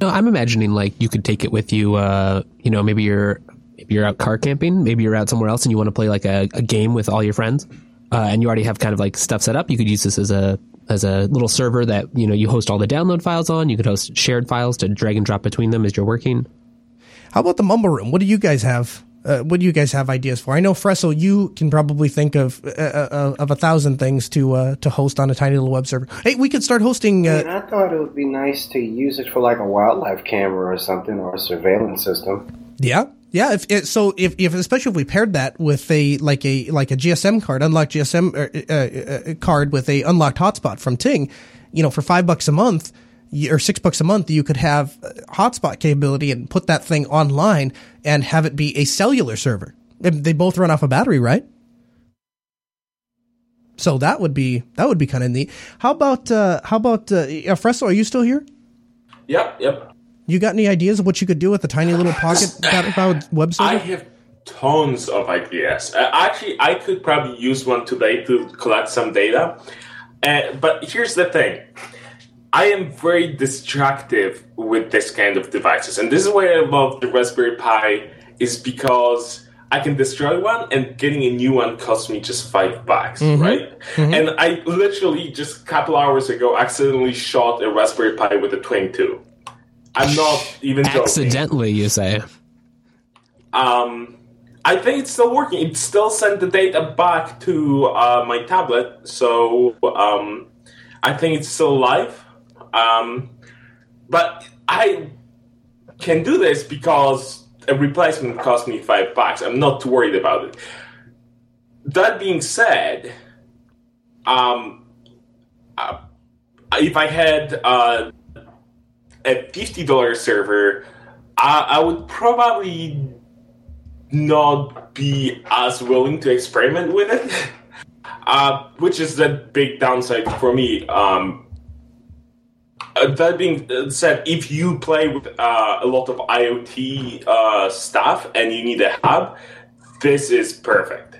No, I'm imagining like you could take it with you, uh, you know, maybe you're, maybe you're out car camping, maybe you're out somewhere else and you want to play like a, a game with all your friends. Uh, and you already have kind of like stuff set up. You could use this as a as a little server that you know you host all the download files on. You could host shared files to drag and drop between them as you're working. How about the Mumble Room? What do you guys have? Uh, what do you guys have ideas for? I know Fresso, you can probably think of uh, uh, of a thousand things to uh, to host on a tiny little web server. Hey, we could start hosting. I, uh, mean, I thought it would be nice to use it for like a wildlife camera or something, or a surveillance system. Yeah, yeah, if it, so, if, if especially if we paired that with a like a like a GSM card, unlocked GSM uh, uh, uh, card with a unlocked hotspot from Ting, you know, for five bucks a month or six bucks a month, you could have uh, hotspot capability and put that thing online and have it be a cellular server. They both run off a battery, right? So that would be that would be kind of neat. How about uh, how about uh, Fresso? Are you still here? Yep, yep. You got any ideas of what you could do with a tiny little pocket powered web server? I have tons of ideas. Uh, actually, I could probably use one today to collect some data. Uh, but here's the thing. I am very destructive with this kind of devices, and this is why I love the Raspberry Pi. Is because I can destroy one, and getting a new one costs me just five bucks, mm-hmm. right? Mm-hmm. And I literally just a couple hours ago accidentally shot a Raspberry Pi with a 22. I'm not even accidentally. Joking. You say? Um, I think it's still working. It still sent the data back to uh, my tablet, so um, I think it's still alive. Um, but I can do this because a replacement cost me five bucks. I'm not too worried about it. That being said, um, uh, if I had uh, a fifty dollars server, I, I would probably not be as willing to experiment with it, uh, which is the big downside for me. Um, uh, that being said, if you play with uh, a lot of IoT uh, stuff and you need a hub, this is perfect.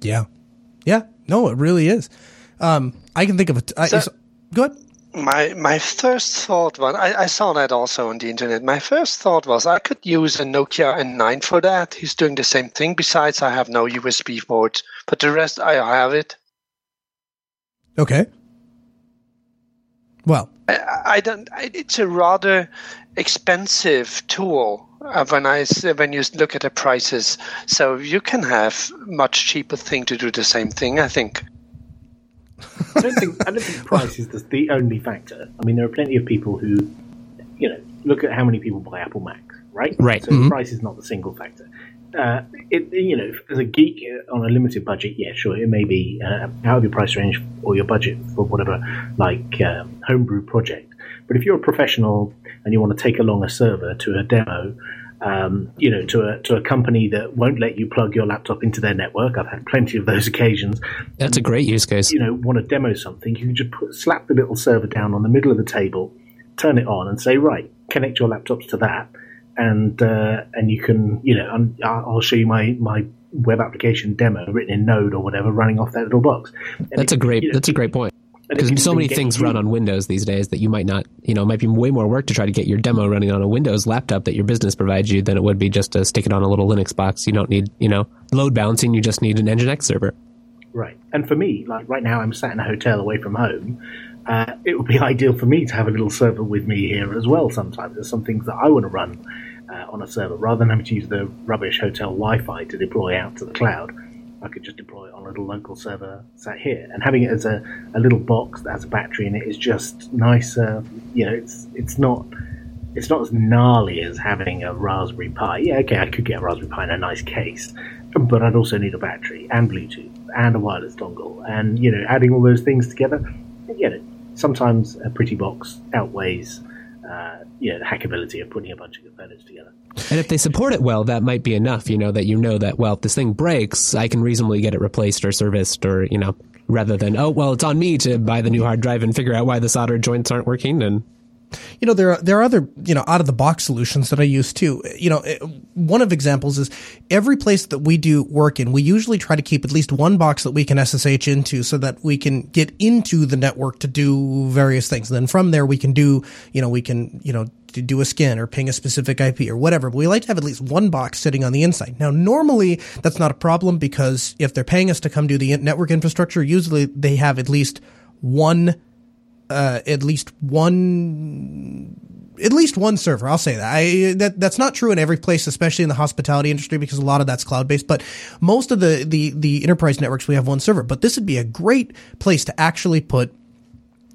Yeah, yeah, no, it really is. Um, I can think of it. So, go ahead. My my first thought was I, I, saw that also on the internet. My first thought was I could use a Nokia N9 for that. He's doing the same thing. Besides, I have no USB port, but the rest I have it. Okay. Well, I, I don't. I, it's a rather expensive tool uh, when I when you look at the prices. So you can have much cheaper thing to do the same thing. I think. I don't think I don't think price is the, the only factor. I mean, there are plenty of people who, you know, look at how many people buy Apple Macs, right? Right. So mm-hmm. price is not the single factor. Uh, it, you know, as a geek on a limited budget, yeah, sure, it may be uh, out of your price range or your budget for whatever, like um, homebrew project. But if you're a professional and you want to take along a server to a demo, um, you know, to a to a company that won't let you plug your laptop into their network. I've had plenty of those occasions. That's a great use case. You know, want to demo something, you can just put, slap the little server down on the middle of the table, turn it on, and say, right, connect your laptops to that and uh, and you can you know I'll show you my my web application demo written in Node or whatever running off that little box. And that's it, a great you know, that's a great point because so many things run on Windows these days that you might not you know it might be way more work to try to get your demo running on a Windows laptop that your business provides you than it would be just to stick it on a little Linux box. You don't need you know load balancing. You just need an Nginx server. Right, and for me, like right now, I'm sat in a hotel away from home uh, it would be ideal for me to have a little server with me here as well. Sometimes there's some things that I want to run uh, on a server rather than having to use the rubbish hotel Wi-Fi to deploy out to the cloud. I could just deploy it on a little local server sat here, and having it as a, a little box that has a battery in it is just nicer. You know, it's it's not it's not as gnarly as having a Raspberry Pi. Yeah, okay, I could get a Raspberry Pi in a nice case, but I'd also need a battery and Bluetooth and a wireless dongle, and you know, adding all those things together, you know, sometimes a pretty box outweighs uh, you know, the hackability of putting a bunch of components together. And if they support it well, that might be enough, you know, that you know that, well, if this thing breaks, I can reasonably get it replaced or serviced or, you know, rather than, oh, well, it's on me to buy the new hard drive and figure out why the solder joints aren't working and you know, there are, there are other, you know, out of the box solutions that I use too. You know, eh, one of examples is every place that we do work in, we usually try to keep at least one box that we can SSH into so that we can get into the network to do various things. And then from there, we can do, you know, we can, you know, do a scan or ping a specific IP or whatever. But we like to have at least one box sitting on the inside. Now, normally that's not a problem because if they're paying us to come do the network infrastructure, usually they have at least one uh, at least one at least one server. I'll say that. I, that that's not true in every place, especially in the hospitality industry, because a lot of that's cloud based. But most of the the the enterprise networks we have one server. But this would be a great place to actually put,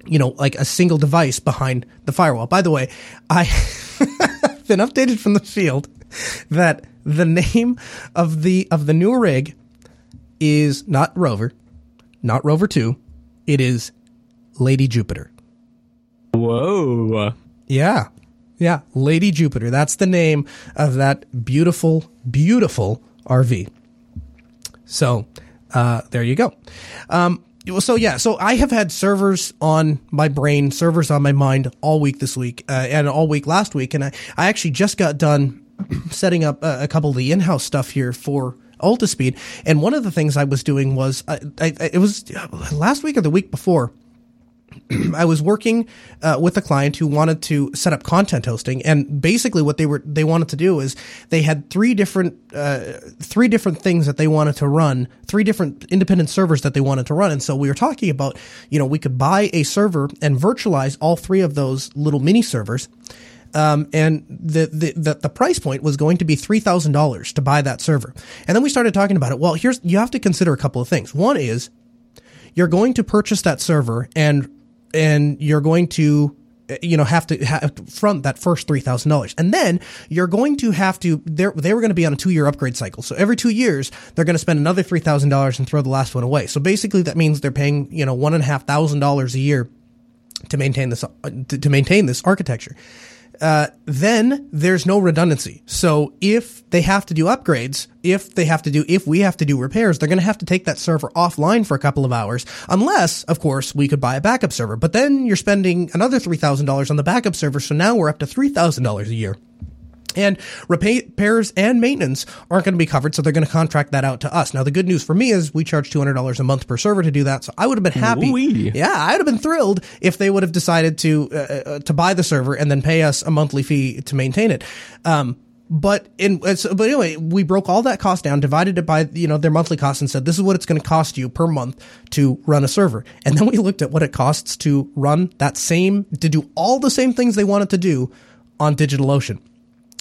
you know, like a single device behind the firewall. By the way, I have been updated from the field that the name of the of the new rig is not Rover, not Rover two. It is Lady Jupiter. Whoa. Yeah. Yeah. Lady Jupiter. That's the name of that beautiful, beautiful RV. So, uh, there you go. Um, so yeah, so I have had servers on my brain, servers on my mind all week this week, uh, and all week last week, and I, I actually just got done setting up a, a couple of the in-house stuff here for Altispeed, and one of the things I was doing was, I, I, it was last week or the week before, I was working uh, with a client who wanted to set up content hosting, and basically what they were they wanted to do is they had three different uh, three different things that they wanted to run, three different independent servers that they wanted to run, and so we were talking about you know we could buy a server and virtualize all three of those little mini servers. Um, and the, the, the, the, price point was going to be $3,000 to buy that server. And then we started talking about it. Well, here's, you have to consider a couple of things. One is you're going to purchase that server and and you're going to you know have to have front that first three thousand dollars, and then you're going to have to. They they were going to be on a two year upgrade cycle, so every two years they're going to spend another three thousand dollars and throw the last one away. So basically, that means they're paying you know one and a half thousand dollars a year to maintain this to, to maintain this architecture uh, then there's no redundancy. So if they have to do upgrades, if they have to do, if we have to do repairs, they're going to have to take that server offline for a couple of hours, unless, of course, we could buy a backup server. But then you're spending another $3,000 on the backup server. So now we're up to $3,000 a year. And repairs and maintenance aren't going to be covered, so they're going to contract that out to us. Now, the good news for me is we charge $200 a month per server to do that, so I would have been happy. Ooh-wee. Yeah, I would have been thrilled if they would have decided to uh, uh, to buy the server and then pay us a monthly fee to maintain it. Um, but in but anyway, we broke all that cost down, divided it by you know their monthly cost, and said this is what it's going to cost you per month to run a server. And then we looked at what it costs to run that same to do all the same things they wanted to do on DigitalOcean.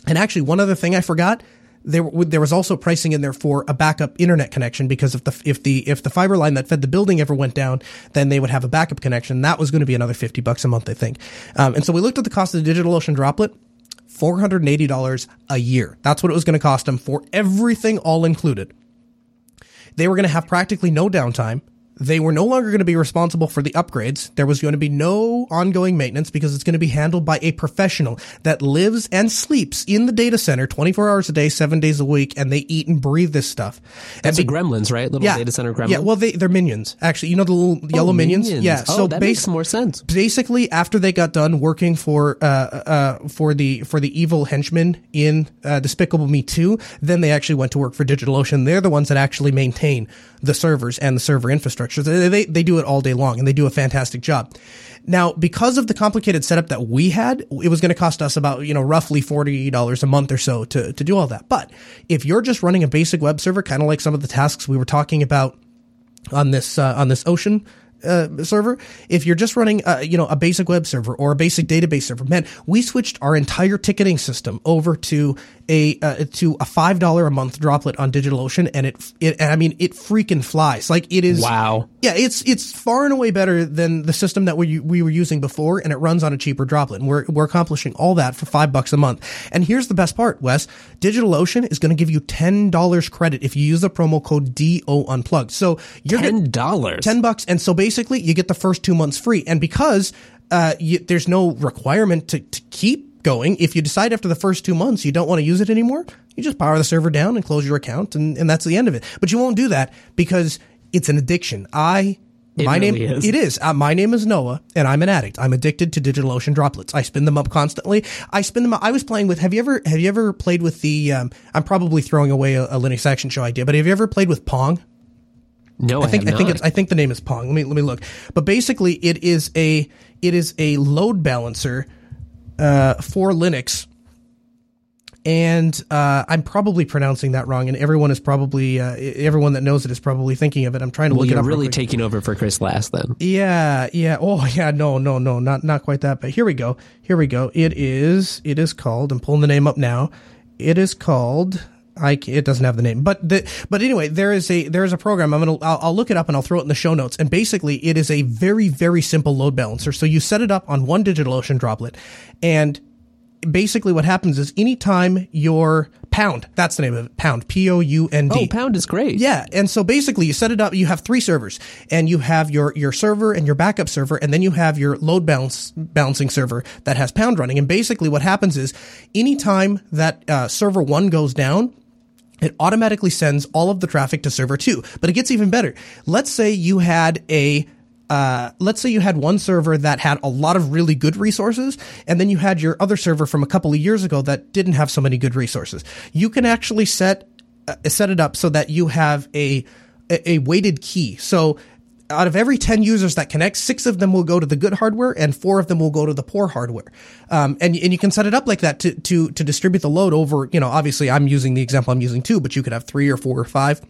And actually, one other thing I forgot. There, there was also pricing in there for a backup internet connection because if the if the if the fiber line that fed the building ever went down, then they would have a backup connection. That was going to be another fifty bucks a month, I think. Um, and so we looked at the cost of the DigitalOcean droplet. $480 a year. That's what it was going to cost them for everything all included. They were going to have practically no downtime. They were no longer going to be responsible for the upgrades. There was going to be no ongoing maintenance because it's going to be handled by a professional that lives and sleeps in the data center 24 hours a day, seven days a week, and they eat and breathe this stuff. That's and the gremlins, right? Little yeah, data center gremlins. Yeah, well, they, they're minions. Actually, you know the little oh, yellow minions? minions? Yeah. Oh, so that bas- makes more sense. Basically, after they got done working for, uh, uh, for the, for the evil henchmen in, uh, Despicable Me 2, then they actually went to work for DigitalOcean. They're the ones that actually maintain the servers and the server infrastructure. They, they, they do it all day long and they do a fantastic job. Now, because of the complicated setup that we had, it was going to cost us about, you know, roughly $40 a month or so to, to do all that. But if you're just running a basic web server, kind of like some of the tasks we were talking about on this, uh, on this ocean uh, server, if you're just running, uh, you know, a basic web server or a basic database server, man, we switched our entire ticketing system over to a uh, to a five dollar a month droplet on DigitalOcean, and it, it, I mean, it freaking flies. Like it is. Wow. Yeah, it's it's far and away better than the system that we we were using before, and it runs on a cheaper droplet. And we're we're accomplishing all that for five bucks a month. And here's the best part, Wes. DigitalOcean is going to give you ten dollars credit if you use the promo code DO Unplugged. So you're ten dollars, ten bucks, and so basically you get the first two months free. And because uh, you, there's no requirement to, to keep going. If you decide after the first two months you don't want to use it anymore, you just power the server down and close your account, and, and that's the end of it. But you won't do that because it's an addiction. I it my really name is. it is. Uh, my name is Noah, and I'm an addict. I'm addicted to DigitalOcean droplets. I spin them up constantly. I spin them. Up. I was playing with. Have you ever Have you ever played with the? Um, I'm probably throwing away a, a Linux Action Show idea, but have you ever played with Pong? No, I think I, I think it's I think the name is Pong. Let me let me look. But basically, it is a it is a load balancer uh, for Linux. And uh, I'm probably pronouncing that wrong, and everyone is probably uh, everyone that knows it is probably thinking of it. I'm trying to well, look it you're really taking over for Chris Last then. Yeah, yeah. Oh, yeah. No, no, no. Not not quite that. But here we go. Here we go. It is. It is called. I'm pulling the name up now. It is called. I it doesn't have the name, but the, but anyway, there is a there is a program. I'm gonna I'll, I'll look it up and I'll throw it in the show notes. And basically, it is a very very simple load balancer. So you set it up on one DigitalOcean droplet, and basically what happens is anytime your pound that's the name of it pound p o u n d Oh, Pound is great. yeah, and so basically you set it up. You have three servers, and you have your your server and your backup server, and then you have your load balance balancing server that has Pound running. And basically, what happens is anytime that uh, server one goes down, it automatically sends all of the traffic to server two. But it gets even better. Let's say you had a uh, let's say you had one server that had a lot of really good resources, and then you had your other server from a couple of years ago that didn't have so many good resources. You can actually set uh, set it up so that you have a a weighted key. So out of every 10 users that connect, six of them will go to the good hardware and four of them will go to the poor hardware. Um, and, and you can set it up like that to, to, to distribute the load over, you know, obviously I'm using the example I'm using two, but you could have three or four or five.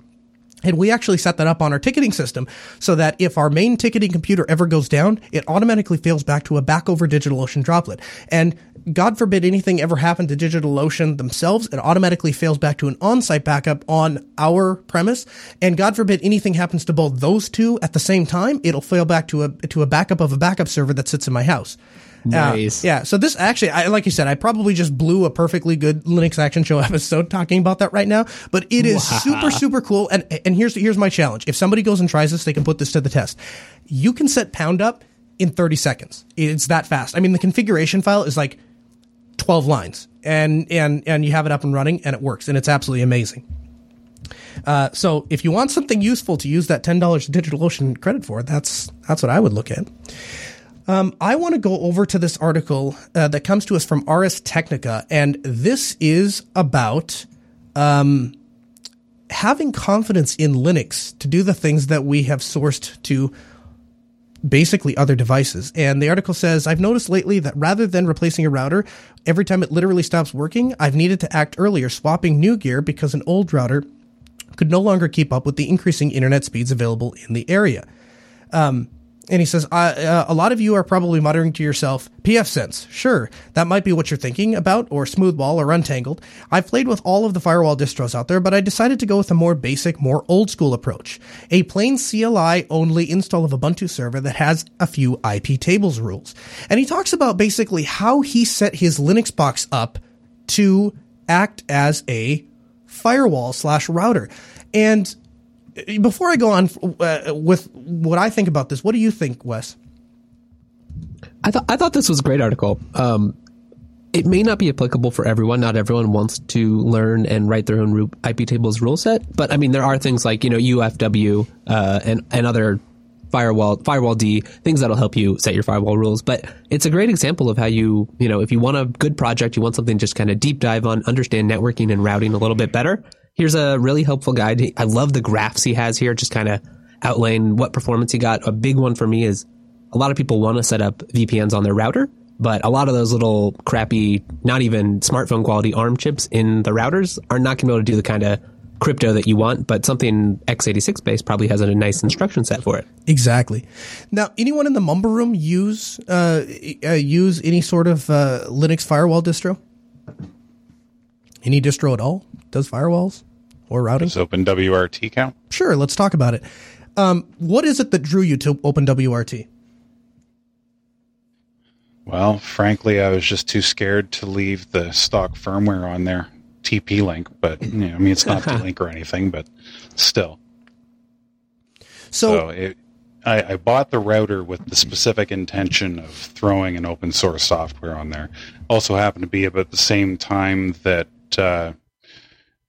And we actually set that up on our ticketing system so that if our main ticketing computer ever goes down, it automatically fails back to a back over DigitalOcean droplet. And God forbid anything ever happened to DigitalOcean themselves, it automatically fails back to an on-site backup on our premise. And God forbid anything happens to both those two at the same time, it'll fail back to a to a backup of a backup server that sits in my house. Nice. Uh, yeah. So this actually, I, like you said, I probably just blew a perfectly good Linux Action Show episode talking about that right now. But it is wow. super super cool. And and here's here's my challenge: if somebody goes and tries this, they can put this to the test. You can set pound up in 30 seconds. It's that fast. I mean, the configuration file is like 12 lines and, and, and you have it up and running and it works and it's absolutely amazing. Uh, so if you want something useful to use that $10 DigitalOcean credit for, that's, that's what I would look at. Um, I want to go over to this article uh, that comes to us from Ars Technica, and this is about um, having confidence in Linux to do the things that we have sourced to basically other devices. And the article says, I've noticed lately that rather than replacing a router, every time it literally stops working, I've needed to act earlier, swapping new gear because an old router could no longer keep up with the increasing internet speeds available in the area. Um, and he says, uh, a lot of you are probably muttering to yourself, pfSense. Sure, that might be what you're thinking about, or Smoothwall, or Untangled. I've played with all of the firewall distros out there, but I decided to go with a more basic, more old school approach. A plain CLI only install of Ubuntu server that has a few IP tables rules. And he talks about basically how he set his Linux box up to act as a firewall slash router. And before I go on uh, with what I think about this, what do you think, Wes? I thought I thought this was a great article. Um, it may not be applicable for everyone. Not everyone wants to learn and write their own IP tables rule set. But I mean, there are things like you know UFW uh, and and other firewall firewalld things that'll help you set your firewall rules. But it's a great example of how you you know if you want a good project, you want something just kind of deep dive on, understand networking and routing a little bit better here's a really helpful guide. I love the graphs he has here, just kind of outline what performance he got. A big one for me is a lot of people want to set up VPNs on their router, but a lot of those little crappy, not even smartphone quality ARM chips in the routers are not going to be able to do the kind of crypto that you want, but something x86 based probably has a nice instruction set for it. Exactly. Now, anyone in the Mumble room use uh, uh, use any sort of uh, Linux firewall distro? Any distro at all does firewalls? Or routing? Does OpenWRT count? Sure, let's talk about it. Um, what is it that drew you to OpenWRT? Well, frankly, I was just too scared to leave the stock firmware on there, TP Link. But you know, I mean, it's not the link or anything, but still. So, so it, I, I, bought the router with the specific intention of throwing an open source software on there. Also happened to be about the same time that uh,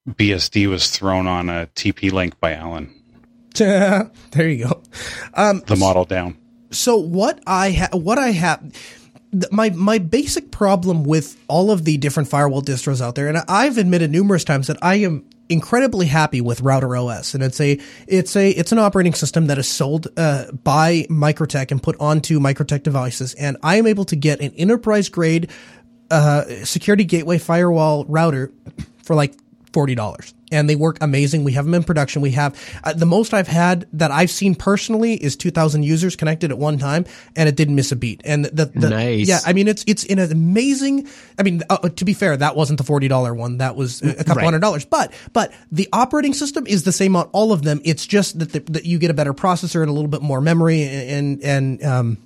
BSD was thrown on a TP link by Allan. there you go. Um, the model down. So what I ha- what I have my my basic problem with all of the different firewall distros out there, and I've admitted numerous times that I am incredibly happy with RouterOS, and it's a it's a it's an operating system that is sold uh, by MikroTik and put onto MikroTik devices, and I am able to get an enterprise grade uh, security gateway firewall router for like $40 and they work amazing. We have them in production. We have uh, the most I've had that I've seen personally is 2000 users connected at one time and it didn't miss a beat. And the, the nice. yeah, I mean, it's, it's in an amazing, I mean, uh, to be fair, that wasn't the $40 one. That was a couple right. hundred dollars, but, but the operating system is the same on all of them. It's just that, the, that you get a better processor and a little bit more memory and, and, um,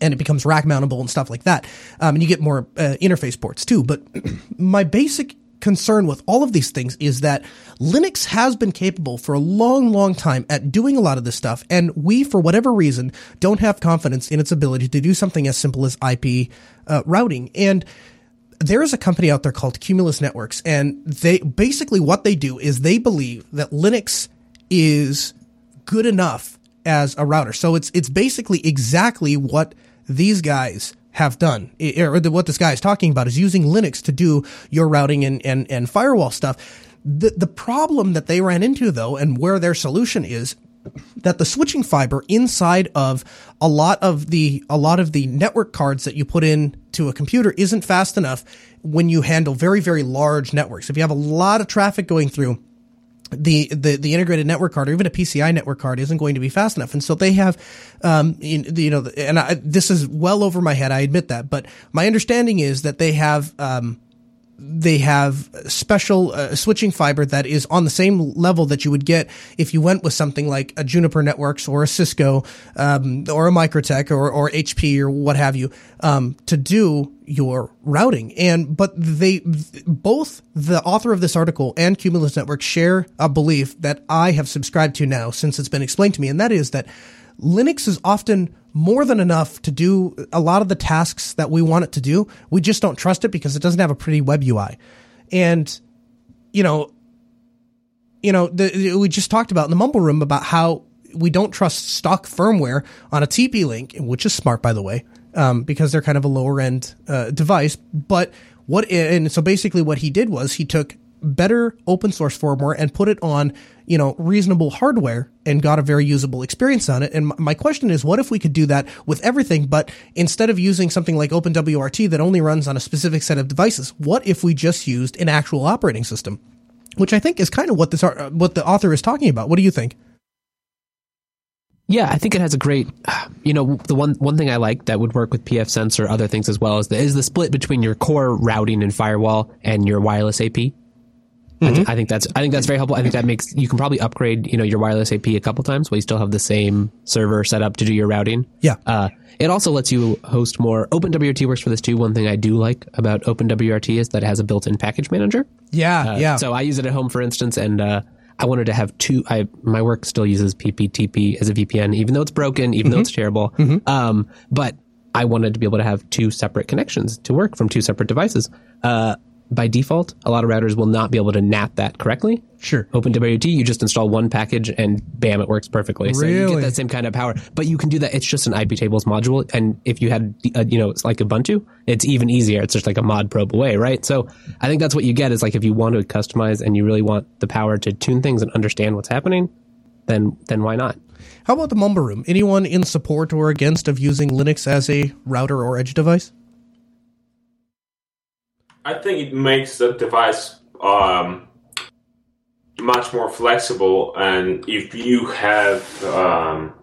and it becomes rack mountable and stuff like that. Um, and you get more uh, interface ports too. But my basic concern with all of these things is that Linux has been capable for a long, long time at doing a lot of this stuff, and we, for whatever reason, don't have confidence in its ability to do something as simple as IP uh, routing. And there is a company out there called Cumulus Networks, and they basically what they do is they believe that Linux is good enough as a router. So it's it's basically exactly what these guys have done, or what this guy is talking about is using Linux to do your routing and, and, and firewall stuff. The, the problem that they ran into though, and where their solution is that the switching fiber inside of a lot of the a lot of the network cards that you put in to a computer isn't fast enough when you handle very very large networks. If you have a lot of traffic going through, the, the the integrated network card or even a PCI network card isn't going to be fast enough, and so they have, um, you know, and I, this is well over my head. I admit that, but my understanding is that they have um, they have special uh, switching fiber that is on the same level that you would get if you went with something like a Juniper Networks or a Cisco um, or a MikroTik or, or HP or what have you um, to do your routing. And but they both the author of this article and Cumulus Network share a belief that I have subscribed to now since it's been explained to me, and that is that Linux is often more than enough to do a lot of the tasks that we want it to do. We just don't trust it because it doesn't have a pretty web UI. And, you know, you know, the, we just talked about in the mumble room about how we don't trust stock firmware on a TP-Link, which is smart, by the way, um, because they're kind of a lower end uh, device. But what, and so basically what he did was he took better open source firmware and put it on, you know, reasonable hardware and got a very usable experience on it. And my question is, what if we could do that with everything, but instead of using something like OpenWRT that only runs on a specific set of devices, what if we just used an actual operating system? Which I think is kind of what this, uh, what the author is talking about. What do you think? Yeah, I think it has a great, you know, the one one thing I like that would work with pfSense or other things as well is the, is the split between your core routing and firewall and your wireless AP. Mm-hmm. I, th- I, think that's I think that's very helpful. I think that makes you can probably upgrade you know your wireless AP a couple times, while you still have the same server set up to do your routing. Yeah. Uh, it also lets you host more. OpenWRT works for this too. One thing I do like about OpenWRT is that it has a built-in package manager. Yeah, uh, yeah. So I use it at home, for instance, and uh, I wanted to have two. I my work still uses PPTP as a VPN, even though it's broken, even mm-hmm. though it's terrible. Mm-hmm. Um, but I wanted to be able to have two separate connections to work from two separate devices. Uh, by default, a lot of routers will not be able to NAT that correctly. Sure. OpenWRT, you just install one package and bam, it works perfectly. Really? So you get that same kind of power. But you can do that. It's just an iptables module. And if you had, uh, you know, it's like Ubuntu, it's even easier. It's just like a modprobe away, right? So I think that's what you get is like if you want to customize and you really want the power to tune things and understand what's happening, then then why not? How about the Mumble Room? Anyone in support or against of using Linux as a router or edge device? I think it makes the device um, much more flexible, and if you have um,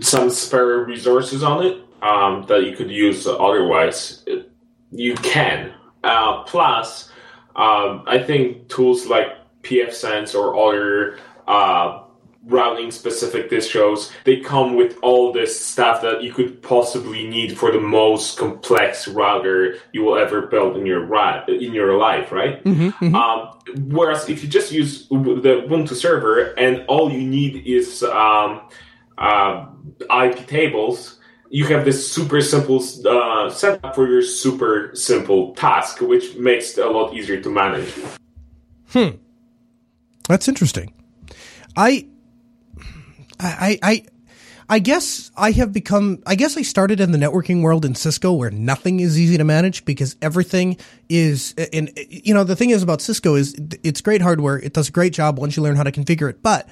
some spare resources on it um, that you could use otherwise, it, you can. Uh, plus, um, I think tools like pfSense or other uh, routing specific distros, they come with all this stuff that you could possibly need for the most complex router you will ever build in your in your life, right? Mm-hmm, mm-hmm. Um, whereas if you just use the Ubuntu server and all you need is um, uh, iptables, you have this super simple uh, setup for your super simple task, which makes it a lot easier to manage. Hmm, that's interesting. I I, I, I guess I have become, I guess I started in the networking world in Cisco where nothing is easy to manage because everything is, and you know, the thing is about Cisco is it's great hardware. It does a great job once you learn how to configure it, but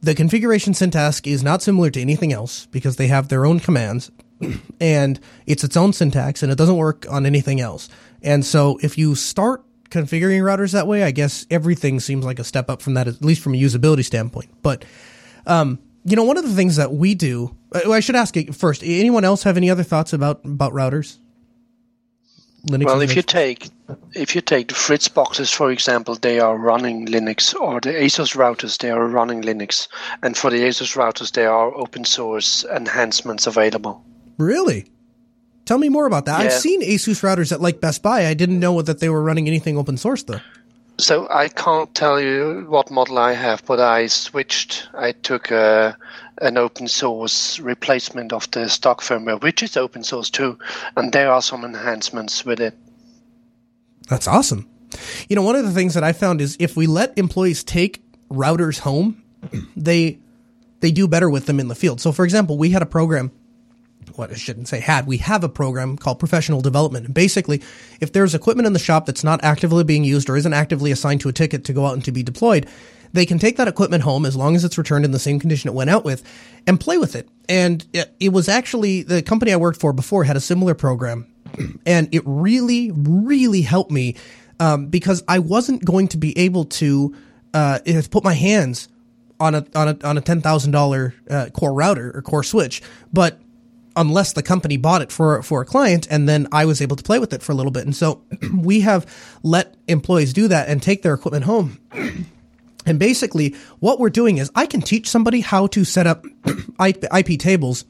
the configuration syntax is not similar to anything else because they have their own commands and it's its own syntax and it doesn't work on anything else. And so if you start configuring routers that way, I guess everything seems like a step up from that, at least from a usability standpoint. But, um, you know, one of the things that we do, uh, I should ask first, anyone else have any other thoughts about, about routers? Linux well, if you take if you take the Fritz boxes, for example, they are running Linux, or the ASUS routers, they are running Linux, and for the ASUS routers, there are open source enhancements available. Really? Tell me more about that. Yeah. I've seen ASUS routers at like Best Buy. I didn't know that they were running anything open source though. So I can't tell you what model I have, but I switched. I took a, an open source replacement of the stock firmware, which is open source too, and there are some enhancements with it. That's awesome. You know, one of the things that I found is if we let employees take routers home, they they do better with them in the field. So, for example, we had a program. What I shouldn't say had. We have a program called professional development. And basically, if there's equipment in the shop that's not actively being used or isn't actively assigned to a ticket to go out and to be deployed, they can take that equipment home as long as it's returned in the same condition it went out with and play with it. And it was actually the company I worked for before had a similar program. And it really, really helped me um, because I wasn't going to be able to uh, put my hands on a on a on a ten thousand uh, core router or core switch, but unless the company bought it for for a client and then I was able to play with it for a little bit. And so we have let employees do that and take their equipment home. And basically, what we're doing is I can teach somebody how to set up iptables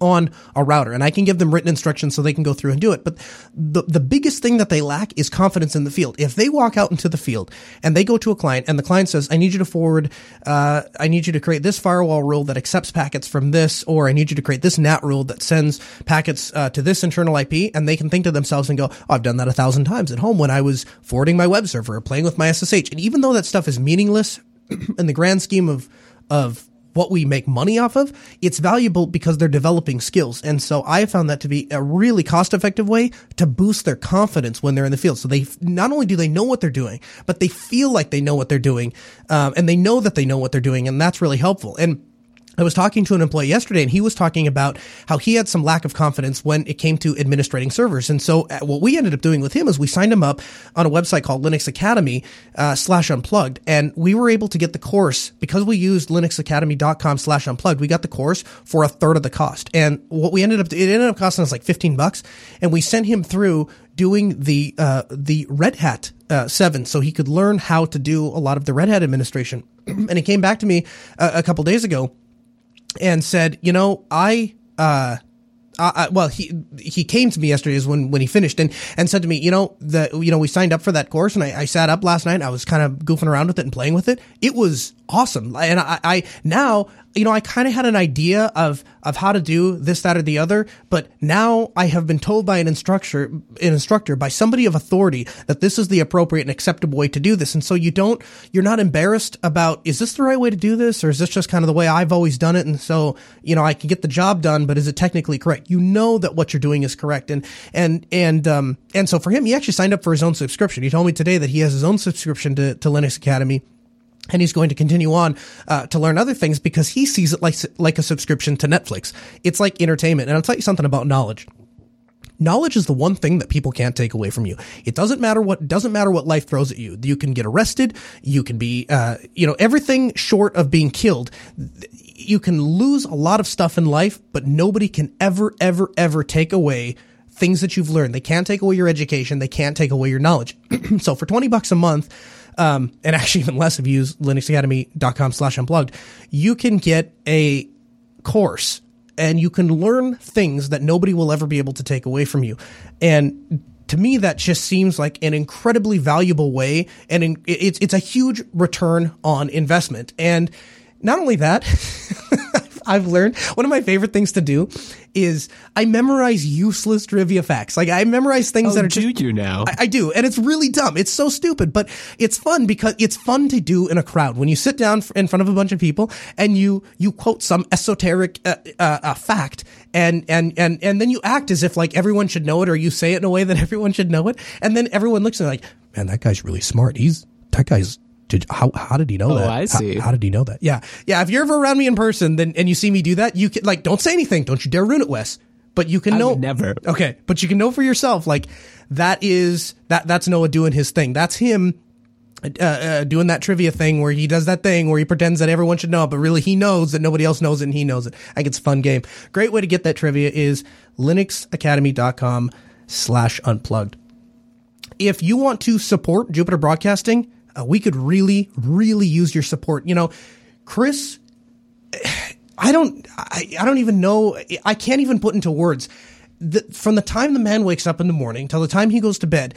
on a router and I can give them written instructions so they can go through and do it. But the, the biggest thing that they lack is confidence in the field. If they walk out into the field and they go to a client and the client says, I need you to forward, uh, I need you to create this firewall rule that accepts packets from this, or I need you to create this NAT rule that sends packets uh, to this internal IP. And they can think to themselves and go, oh, I've done that a thousand times at home when I was forwarding my web server or playing with my SSH. And even though that stuff is meaningless in the grand scheme of, of what we make money off of, it's valuable because they're developing skills. And so I found that to be a really cost effective way to boost their confidence when they're in the field. So they not only do they know what they're doing, but they feel like they know what they're doing, um, and they know that they know what they're doing, and that's really helpful. And I was talking to an employee yesterday and he was talking about how he had some lack of confidence when it came to administrating servers. And so uh, what we ended up doing with him is we signed him up on a website called Linux Academy uh, slash unplugged. And we were able to get the course because we used linuxacademy.com slash unplugged. We got the course for a third of the cost. And what we ended up, it ended up costing us like 15 bucks. And we sent him through doing the, uh, the Red Hat uh, 7 so he could learn how to do a lot of the Red Hat administration. and he came back to me a, a couple days ago and said, you know, I, uh, I, well, he he came to me yesterday is when when he finished and and said to me, you know, the you know we signed up for that course and I, I sat up last night. I was kind of goofing around with it and playing with it. It was awesome, and I, I now you know, I kind of had an idea of of how to do this, that, or the other, but now I have been told by an instructor, an instructor, by somebody of authority that this is the appropriate and acceptable way to do this. And so you don't, you're not embarrassed about is this the right way to do this, or is this just kind of the way I've always done it? And so you know, I can get the job done, but is it technically correct? You know that what you're doing is correct, and and and um and so for him, he actually signed up for his own subscription. He told me today that he has his own subscription to to Linux Academy and he's going to continue on uh, to learn other things because he sees it like like a subscription to Netflix. It's like entertainment, and I'll tell you something about knowledge. Knowledge is the one thing that people can't take away from you. It doesn't matter what doesn't matter what life throws at you. You can get arrested. You can be, uh, you know, everything short of being killed. You can lose a lot of stuff in life, but nobody can ever, ever, ever take away things that you've learned. They can't take away your education. They can't take away your knowledge. so for twenty bucks a month um, and actually even less if you use linuxacademy.com slash unplugged, you can get a course and you can learn things that nobody will ever be able to take away from you. And to me, that just seems like an incredibly valuable way, and it's it's a huge return on investment. And not only that, I've learned one of my favorite things to do is I memorize useless trivia facts. Like I memorize things oh, that are do just, you now? I, I, do, and it's really dumb. It's so stupid, but it's fun because it's fun to do in a crowd when you sit down in front of a bunch of people and you you quote some esoteric uh, uh, uh, fact and and and and then you act as if like everyone should know it, or you say it in a way that everyone should know it, and then everyone looks at like, man, that guy's really smart. He's that guy's did, how how did he know oh, that? I see. How, how, did he know that? Yeah, yeah. If you're ever around me in person, then and you see me do that, you can like don't say anything. Don't you dare ruin it, Wes. But you can I know never. Okay, but you can know for yourself. Like that is that that's Noah doing his thing. That's him. Uh, uh, doing that trivia thing where he does that thing where he pretends that everyone should know, it, but really he knows that nobody else knows it and he knows it. I think it's a fun game. Great way to get that trivia is linuxacademy.com slash unplugged. If you want to support Jupiter Broadcasting, uh, we could really, really use your support. You know, Chris, I don't, I, I don't even know. I can't even put into words. The, from the time the man wakes up in the morning till the time he goes to bed,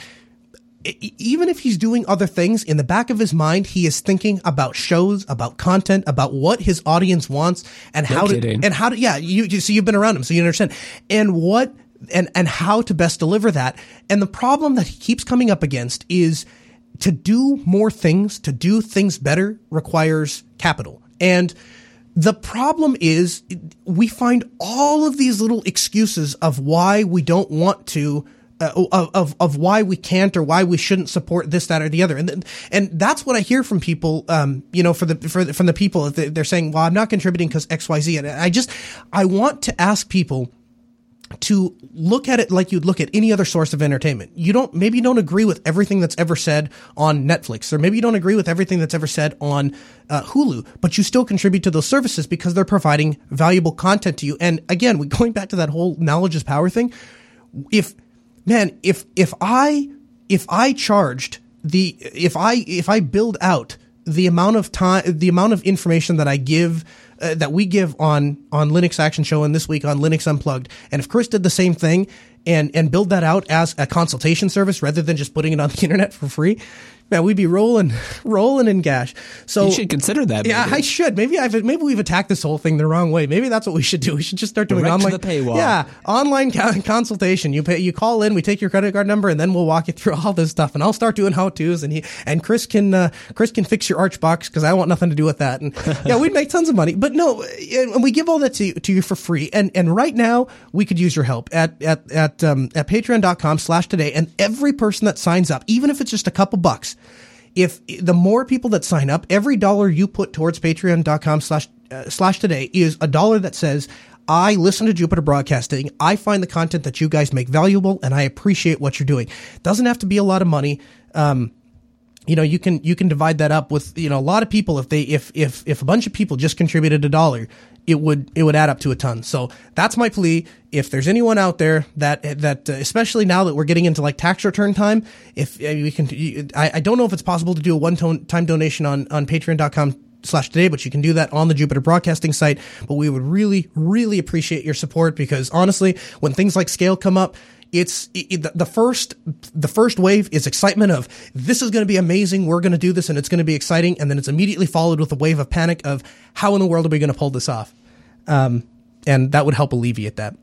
even if he's doing other things in the back of his mind, he is thinking about shows, about content, about what his audience wants and no how kidding. to, and how to, yeah, you, you, so you've been around him, so you understand. And what and and how to best deliver that. And the problem that he keeps coming up against is to do more things, to do things better requires capital. And the problem is we find all of these little excuses of why we don't want to uh, of, of, why we can't or why we shouldn't support this, that, or the other. And, and that's what I hear from people, um, you know, for the, for the, from the people, they're saying, well, I'm not contributing because X, Y, Z. And I just, I want to ask people, to look at it like you'd look at any other source of entertainment. You don't, maybe you don't agree with everything that's ever said on Netflix, or maybe you don't agree with everything that's ever said on uh, Hulu, but you still contribute to those services because they're providing valuable content to you. And again, we going back to that whole knowledge is power thing. If, man, if, if I, if I charged the, if I, if I build out the amount of time, the amount of information that I give uh, that we give on on Linux Action Show and this week on Linux Unplugged. And if Chris did the same thing and and build that out as a consultation service rather than just putting it on the internet for free, man, we'd be rolling, rolling in cash. So you should consider that. Yeah, I should. Maybe I've maybe we've attacked this whole thing the wrong way. Maybe that's what we should do. We should just start doing Direct online to the paywall. Yeah, online consultation. You pay, you call in, we take your credit card number, and then we'll walk you through all this stuff. And I'll start doing how tos, and he and Chris can uh, Chris can fix your arch box because I want nothing to do with that. And yeah, we'd make tons of money. But no, and we give all that to to you for free. And and right now we could use your help at at at um, at patreon.com slash today. And every person that signs up, even if it's just a couple bucks if the more people that sign up, every dollar you put towards patreon.com slash, uh, slash today is a dollar that says, I listen to Jupiter Broadcasting. I find the content that you guys make valuable and I appreciate what you're doing. Doesn't have to be a lot of money. Um, you know, you can, you can divide that up with, you know, a lot of people. If they, if, if, if a bunch of people just contributed a dollar, it would it would add up to a ton. So that's my plea. If there's anyone out there that that uh, especially now that we're getting into like tax return time, if uh, we can, I, I don't know if it's possible to do a one time donation on on Patreon.com slash today, but you can do that on the Jupiter Broadcasting site. But we would really, really appreciate your support because honestly, when things like scale come up, it's it, the first the first wave is excitement of this is going to be amazing we're going to do this and it's going to be exciting and then it's immediately followed with a wave of panic of how in the world are we going to pull this off? Um, and that would help alleviate that.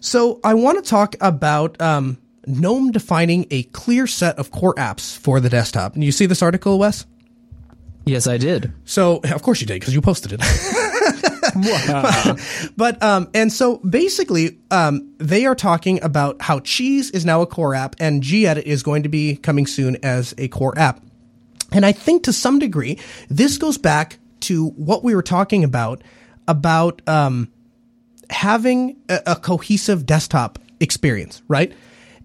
So i want to talk about um, gnome defining a clear set of core apps for the desktop. And you see this article wes? Yes i did. So of course you did because you posted it but um, and so basically, um, they are talking about how Cheese is now a core app, and gedit is going to be coming soon as a core app. And I think to some degree, this goes back to what we were talking about about um, having a, a cohesive desktop experience, right?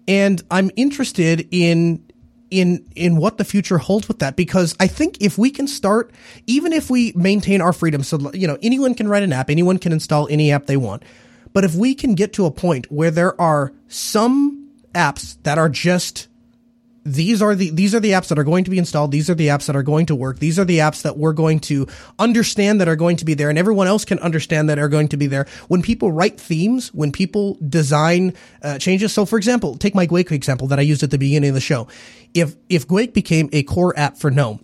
And I'm interested in in in what the future holds with that. Because I think if we can start even if we maintain our freedom so you know anyone can write an app anyone can install any app they want. But if we can get to a point where there are some apps that are just these are the these are the apps that are going to be installed. These are the apps that are going to work. These are the apps that we're going to understand that are going to be there and everyone else can understand that are going to be there. When people write themes when people design uh, changes so for example take my Guake example that i used at the beginning of the show. If if Guake became a core app for gnome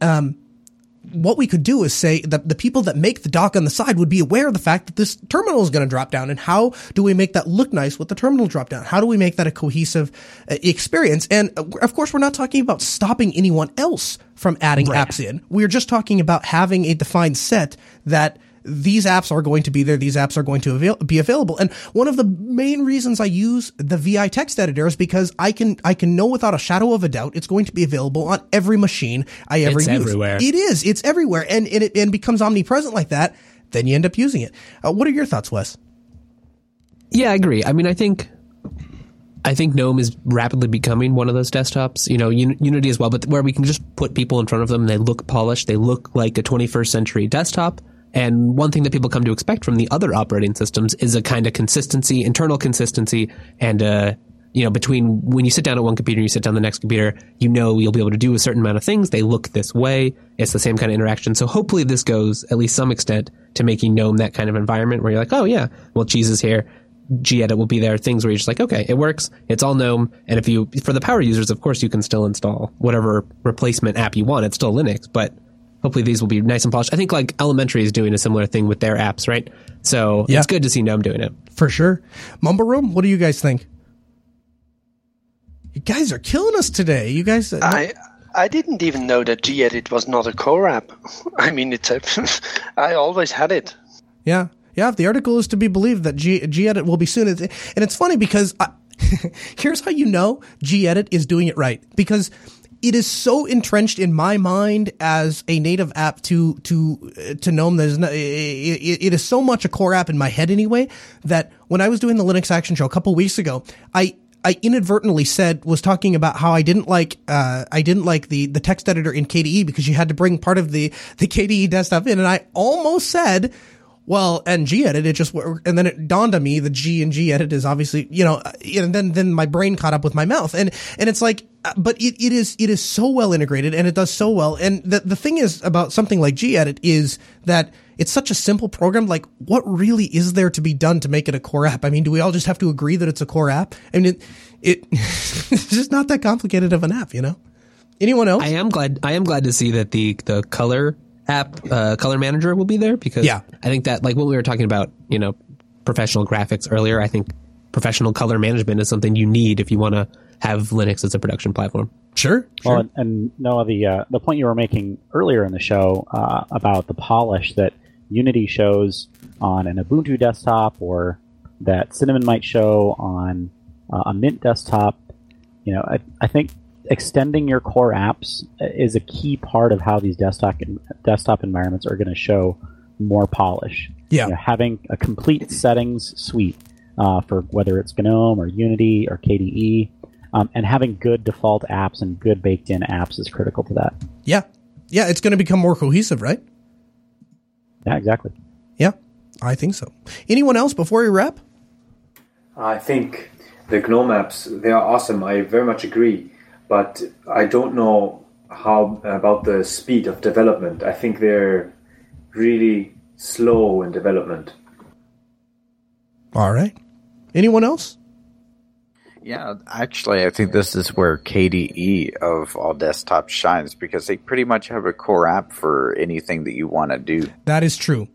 um what we could do is say that the people that make the dock on the side would be aware of the fact that this terminal is going to drop down and how do we make that look nice with the terminal drop down? How do we make that a cohesive uh, experience? And uh, of course, we're not talking about stopping anyone else from adding right. apps in. We're just talking about having a defined set that these apps are going to be there. These apps are going to avail- be available. And one of the main reasons I use the VI text editor is because I can, I can know without a shadow of a doubt it's going to be available on every machine I ever it's use. Everywhere. It is. It's everywhere. And, and it and becomes omnipresent like that. Then you end up using it. Uh, what are your thoughts, Wes? Yeah, I agree. I mean, I think I think GNOME is rapidly becoming one of those desktops. You know, Unity as well, but where we can just put people in front of them and they look polished. They look like a 21st century desktop. And one thing that people come to expect from the other operating systems is a kind of consistency, internal consistency, and uh, you know, between when you sit down at one computer and you sit down the next computer, you know you'll be able to do a certain amount of things. They look this way. It's the same kind of interaction. So hopefully this goes at least some extent to making GNOME that kind of environment where you're like, oh yeah, well cheese is here. gedit will be there. Things where you're just like, okay, it works. It's all GNOME. And if you, for the power users, of course, you can still install whatever replacement app you want. It's still Linux, but hopefully these will be nice and polished. I think like Elementary is doing a similar thing with their apps, right? So yeah. it's good to see GNOME doing it for sure. Mumble Room, what do you guys think? You guys are killing us today. You guys, uh, I I didn't even know that gedit was not a core app. I mean, it's a, I always had it. Yeah, yeah. If the article is to be believed, that G, gedit will be soon, and it's funny because I, here's how you know gedit is doing it right because it is so entrenched in my mind as a native app to to uh, to GNOME. There's no, it, it is so much a core app in my head anyway that when I was doing the Linux Action Show a couple weeks ago, I I inadvertently said was talking about how I didn't like uh, I didn't like the the text editor in KDE because you had to bring part of the the KDE desktop in, and I almost said. Well, and gedit, it just, and then it dawned on me the G and gedit is obviously, you know, and then, then my brain caught up with my mouth. And, and it's like, uh, but it, it is, it is so well integrated and it does so well. And the, the thing is about something like gedit is that it's such a simple program. Like, what really is there to be done to make it a core app? I mean, do we all just have to agree that it's a core app? I mean, it, it it's just not that complicated of an app, you know. Anyone else? I am glad. I am glad to see that the the color app, uh, color manager, will be there because yeah. I think that like what we were talking about, you know, professional graphics earlier. I think professional color management is something you need if you want to have Linux as a production platform. Sure. sure. Well, and, and Noah, the uh, the point you were making earlier in the show uh, about the polish that Unity shows on an Ubuntu desktop or that Cinnamon might show on uh, a Mint desktop. You know, I, I think extending your core apps is a key part of how these desktop desktop environments are going to show more polish. Yeah, you know, having a complete settings suite uh, for whether it's GNOME or Unity or KDE, um, and having good default apps and good baked in apps is critical to that. Yeah, yeah, it's going to become more cohesive, right? Yeah, exactly. Yeah, I think so. Anyone else before we wrap? I think the GNOME apps they are awesome. I very much agree, but I don't know how about the speed of development. I think they're really slow in development. All right. Anyone else? Yeah, actually, I think this is where KDE of all desktops shines because they pretty much have a core app for anything that you want to do. That is true.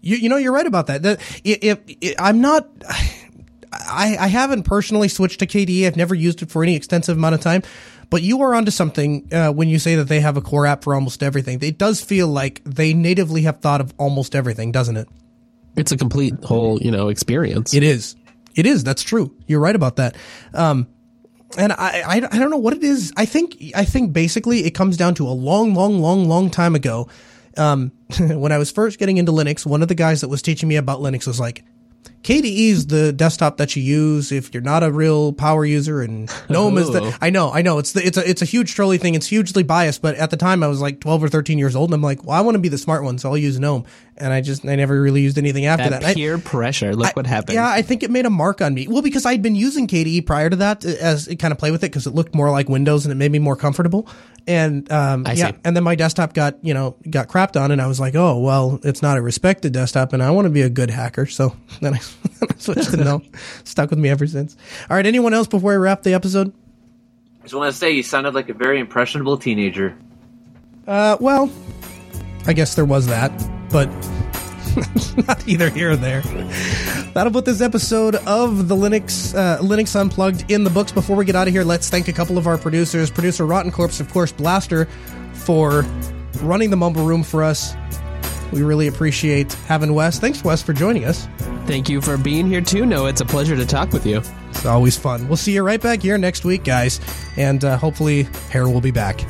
You, you know, you're right about that. That if, if I'm not, I, I haven't personally switched to KDE. I've never used it for any extensive amount of time, but you are onto something uh, when you say that they have a core app for almost everything. It does feel like they natively have thought of almost everything, doesn't it? It's a complete whole, you know, experience. It is. It is. That's true. You're right about that. Um, and I, I, I don't know what it is. I think, I think basically it comes down to a long, long, long, long time ago. Um, when I was first getting into Linux, one of the guys that was teaching me about Linux was like, KDE is the desktop that you use if you're not a real power user, and GNOME is the. I know, I know. It's the, it's a it's a huge trolley thing. It's hugely biased, but at the time I was like 12 or 13 years old, and I'm like, well, I want to be the smart one, so I'll use GNOME. And I just I never really used anything after that. that. Peer I, pressure. Look I, what happened. Yeah, I think it made a mark on me. Well, because I'd been using KDE prior to that uh, as kind of play with it because it looked more like Windows and it made me more comfortable. And um, yeah, see. and then my desktop got you know got crapped on, and I was like, oh well, it's not a respected desktop, and I want to be a good hacker, so then I switched to GNOME. Stuck with me ever since. All right, anyone else before I wrap the episode? I just want to say you sounded like a very impressionable teenager. Uh, well, I guess there was that, but not either here or there. That'll put this episode of the Linux uh, Linux Unplugged in the books. Before we get out of here, let's thank a couple of our producers. Producer Rotten Corpse, of course, Blaster, for running the Mumble Room for us. We really appreciate having Wes. Thanks, Wes, for joining us. Thank you for being here too. No, it's a pleasure to talk with you. It's always fun. We'll see you right back here next week, guys, and uh, hopefully, Hair will be back.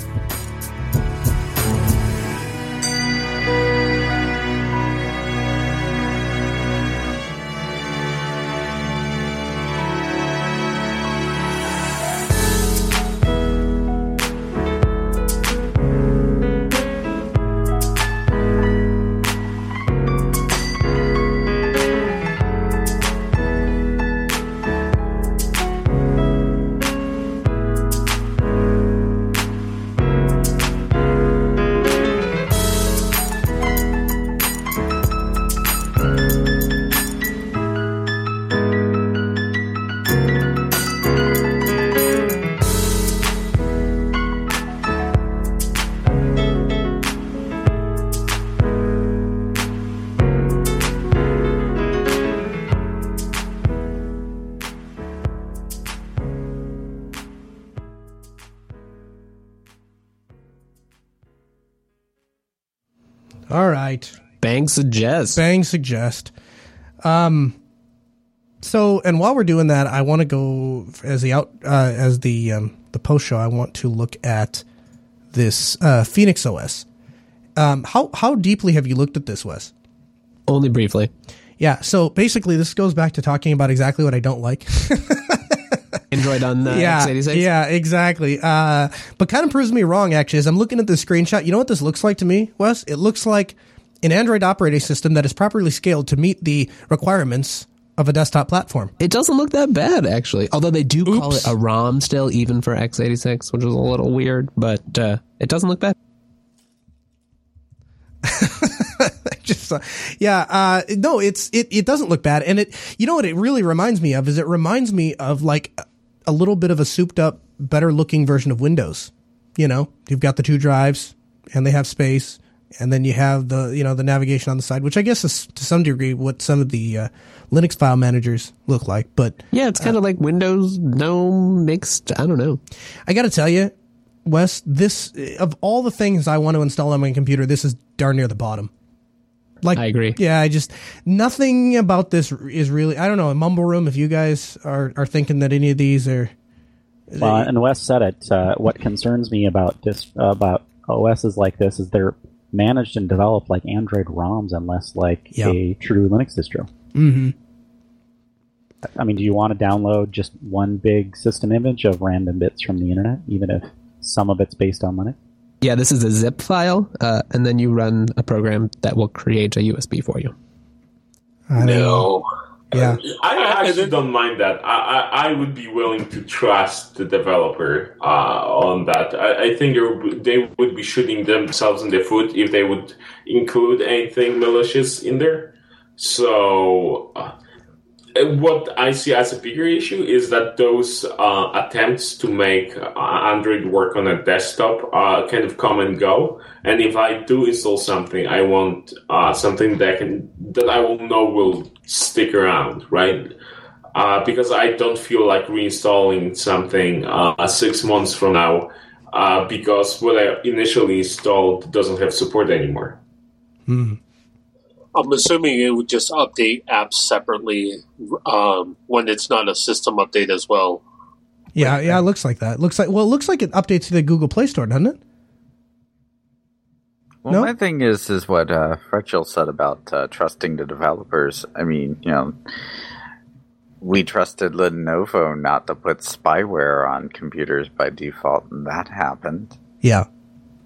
Suggest. Bang suggest. Um. So, and while we're doing that, I want to go as the out uh, as the um, the post show. I want to look at this uh, Phoenix OS. Um, how how deeply have you looked at this, Wes? Only briefly. Yeah. So basically, this goes back to talking about exactly what I don't like. Android on uh, yeah, x86. Yeah, exactly. Uh, but kind of proves me wrong, actually, as I'm looking at this screenshot. You know what this looks like to me, Wes? It looks like an Android operating system that is properly scaled to meet the requirements of a desktop platform. It doesn't look that bad, actually. Although they do call it a ROM still, even for x86, which is a little weird, but uh, it doesn't look bad. Just, uh, yeah, uh, no, it's it. It doesn't look bad, and it. You know what it really reminds me of is it reminds me of like a little bit of a souped up, better looking version of Windows. You know, you've got the two drives, and they have space, and then you have the you know the navigation on the side, which I guess is to some degree what some of the uh, Linux file managers look like. But Yeah, it's kind of like Windows GNOME mixed. I don't know. I got to tell you, Wes, this of all the things I want to install on my computer, this is darn near the bottom. Like I agree. Yeah, I just nothing about this is really. I don't know. Mumble room. If you guys are are thinking that any of these are, Well, and Wes said it. Uh, what concerns me about this about OSs like this is they're managed and developed like Android ROMs, unless like Yeah. a true Linux distro. mm-hmm. I mean, do you want to download just one big system image of random bits from the internet, even if some of it's based on Linux? Yeah, this is a zip file, uh, and then you run a program that will create a USB for you. No. Yeah. I actually don't mind that. I, I, I would be willing to trust the developer uh, on that. I, I think they would be shooting themselves in the foot if they would include anything malicious in there. So, uh, what I see as a bigger issue is that those uh, attempts to make uh, Android work on a desktop uh, kind of come and go. And if I do install something, I want uh, something that can that I will know will stick around, right? Uh, because I don't feel like reinstalling something uh, six months from now uh, because what I initially installed doesn't have support anymore. Hmm. I'm assuming it would just update apps separately um, when it's not a system update as well. Yeah, yeah, it looks like that. It looks like well, it looks like it updates to the Google Play Store, doesn't it? Well, No? my thing is, is what uh, Fretchel said about uh, trusting the developers. I mean, you know, we trusted Lenovo not to put spyware on computers by default, and that happened. Yeah,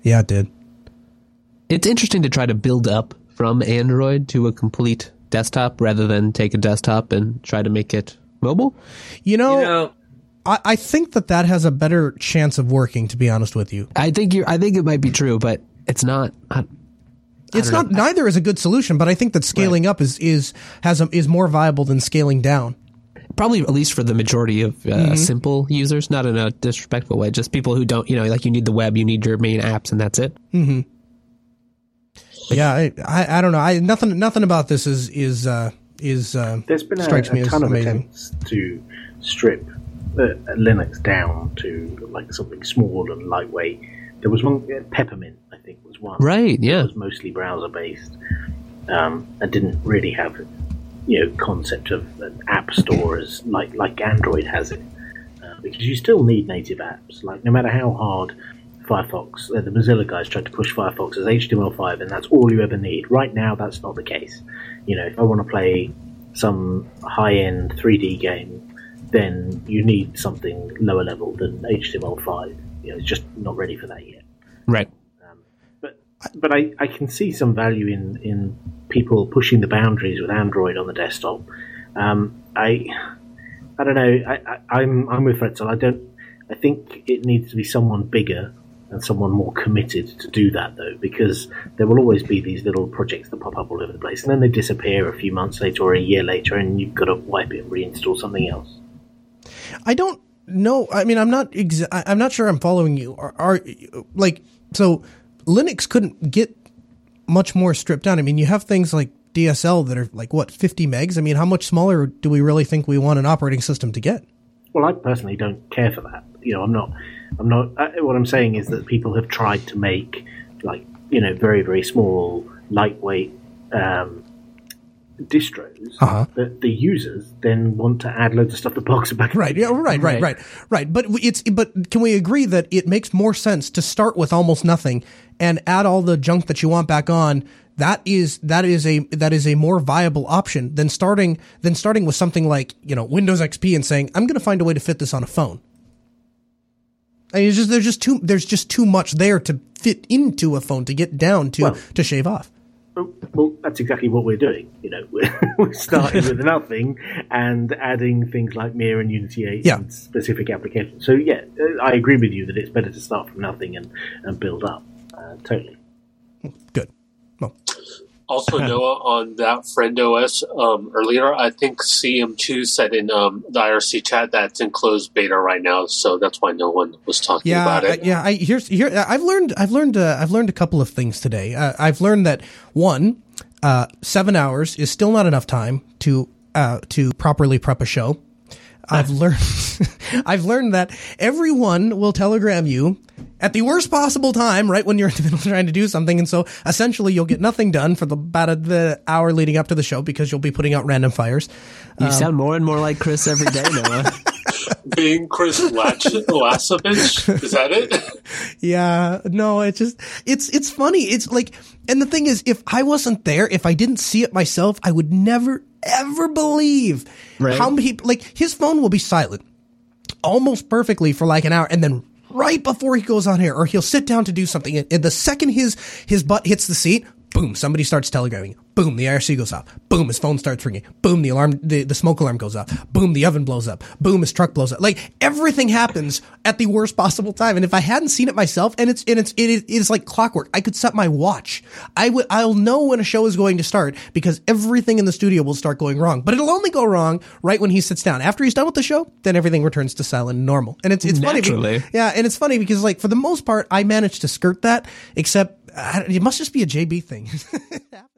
yeah, it did. It's interesting to try to build up from Android to a complete desktop rather than take a desktop and try to make it mobile. You know, I, I think that that has a better chance of working. To be honest with you, I think you. I think it might be true, but it's not. I, it's don't not. Neither is a good solution, but I think that scaling up is is has a, is more viable than scaling down. probably at least for the majority of uh, Mhm. simple users, not in a disrespectful way. Just people who don't, you know, like you need the web, you need your main apps, and that's it. hmm Yeah, I, I I don't know. I nothing nothing about this is is uh, is uh, There's been a, strikes me a as ton of amazing. attempts to strip uh, Linux down to like something small and lightweight. There was one, uh, Peppermint, I think, was one. Right, yeah. It was mostly browser based um, and didn't really have, you know, concept of an app store as like like Android has it. Uh, because you still need native apps. Like no matter how hard Firefox, uh, the Mozilla guys tried to push Firefox as HTML5, and that's all you ever need. Right now, that's not the case. You know, if I want to play some high-end 3D game, then you need something lower level than HTML5. You know, it's just not ready for that yet. Right. But I, I can see some value in, in people pushing the boundaries with Android on the desktop. Um, I I don't know. I, I, I'm I'm with Fretzel. I don't. I think it needs to be someone bigger and someone more committed to do that, though, because there will always be these little projects that pop up all over the place, and then they disappear a few months later or a year later, and you've got to wipe it and reinstall something else. I don't know. I mean, I'm not. Exa- I- I'm not sure. I'm following you. Are, are like so? Linux couldn't get much more stripped down. I mean, you have things like DSL that are like what 50 megs. I mean, how much smaller do we really think we want an operating system to get? Well, I personally don't care for that. You know, I'm not. I'm not. Uh, what I'm saying is that people have tried to make like you know very very small lightweight um, distros Uh-huh. that the users then want to add loads of stuff to box it back. Right. Yeah. Right. Right. Right. Right. But it's but can we agree that it makes more sense to start with almost nothing and add all the junk that you want back on? That is that is a that is a more viable option than starting than starting with something like you know Windows XP and saying I'm going to find a way to fit this on a phone. I mean, just there's just too there's just too much there to fit into a phone to get down to Well- to shave off. Well, that's exactly what we're doing. You know, we're, we're starting with nothing and adding things like Mir and Unity 8 Yeah. and specific applications. So yeah, uh, I agree with you that it's better to start from nothing and, and build up. Uh, totally. Also, Noah, on that Friend OS um, earlier, I think CM2 said in um, the IRC chat that it's in closed beta right now, so that's why no one was talking yeah, about it. I- yeah. I here's here. I've learned. I've learned. Uh, I've learned a couple of things today. Uh, I've learned that one, uh, seven hours is still not enough time to uh, to properly prep a show. I've learned. I've learned that everyone will telegram you at the worst possible time, right when you're in the middle of trying to do something, and so essentially you'll get nothing done for the about a, the hour leading up to the show because you'll be putting out random fires. You Um, sound more and more like Chris every day, Noah. Being Chris Lach- Lasovich, is that it? Yeah, no, it's just it's it's funny. It's like and the thing is if I wasn't there, if I didn't see it myself, I would never ever believe Right. how many like his phone will be silent almost perfectly for like an hour and then right before he goes on here or he'll sit down to do something and, and the second his his butt hits the seat boom. Somebody starts telegraphing. boom. The irc goes off. Boom. His phone starts ringing. Boom. The alarm the, the smoke alarm goes off. Boom. The oven blows up. Boom. His truck blows up. Like everything happens at the worst possible time. And if i hadn't seen it myself and it's and it's it is, it is like clockwork. I could set my watch. I would i'll know when a show is going to start because everything in the studio will start going wrong. But it'll only go wrong right when he sits down. After he's done with the show then everything returns to silent and normal. And it's it's funny be- Naturally. yeah. And it's funny because like for the most part i managed to skirt that except uh, it must just be a jb thing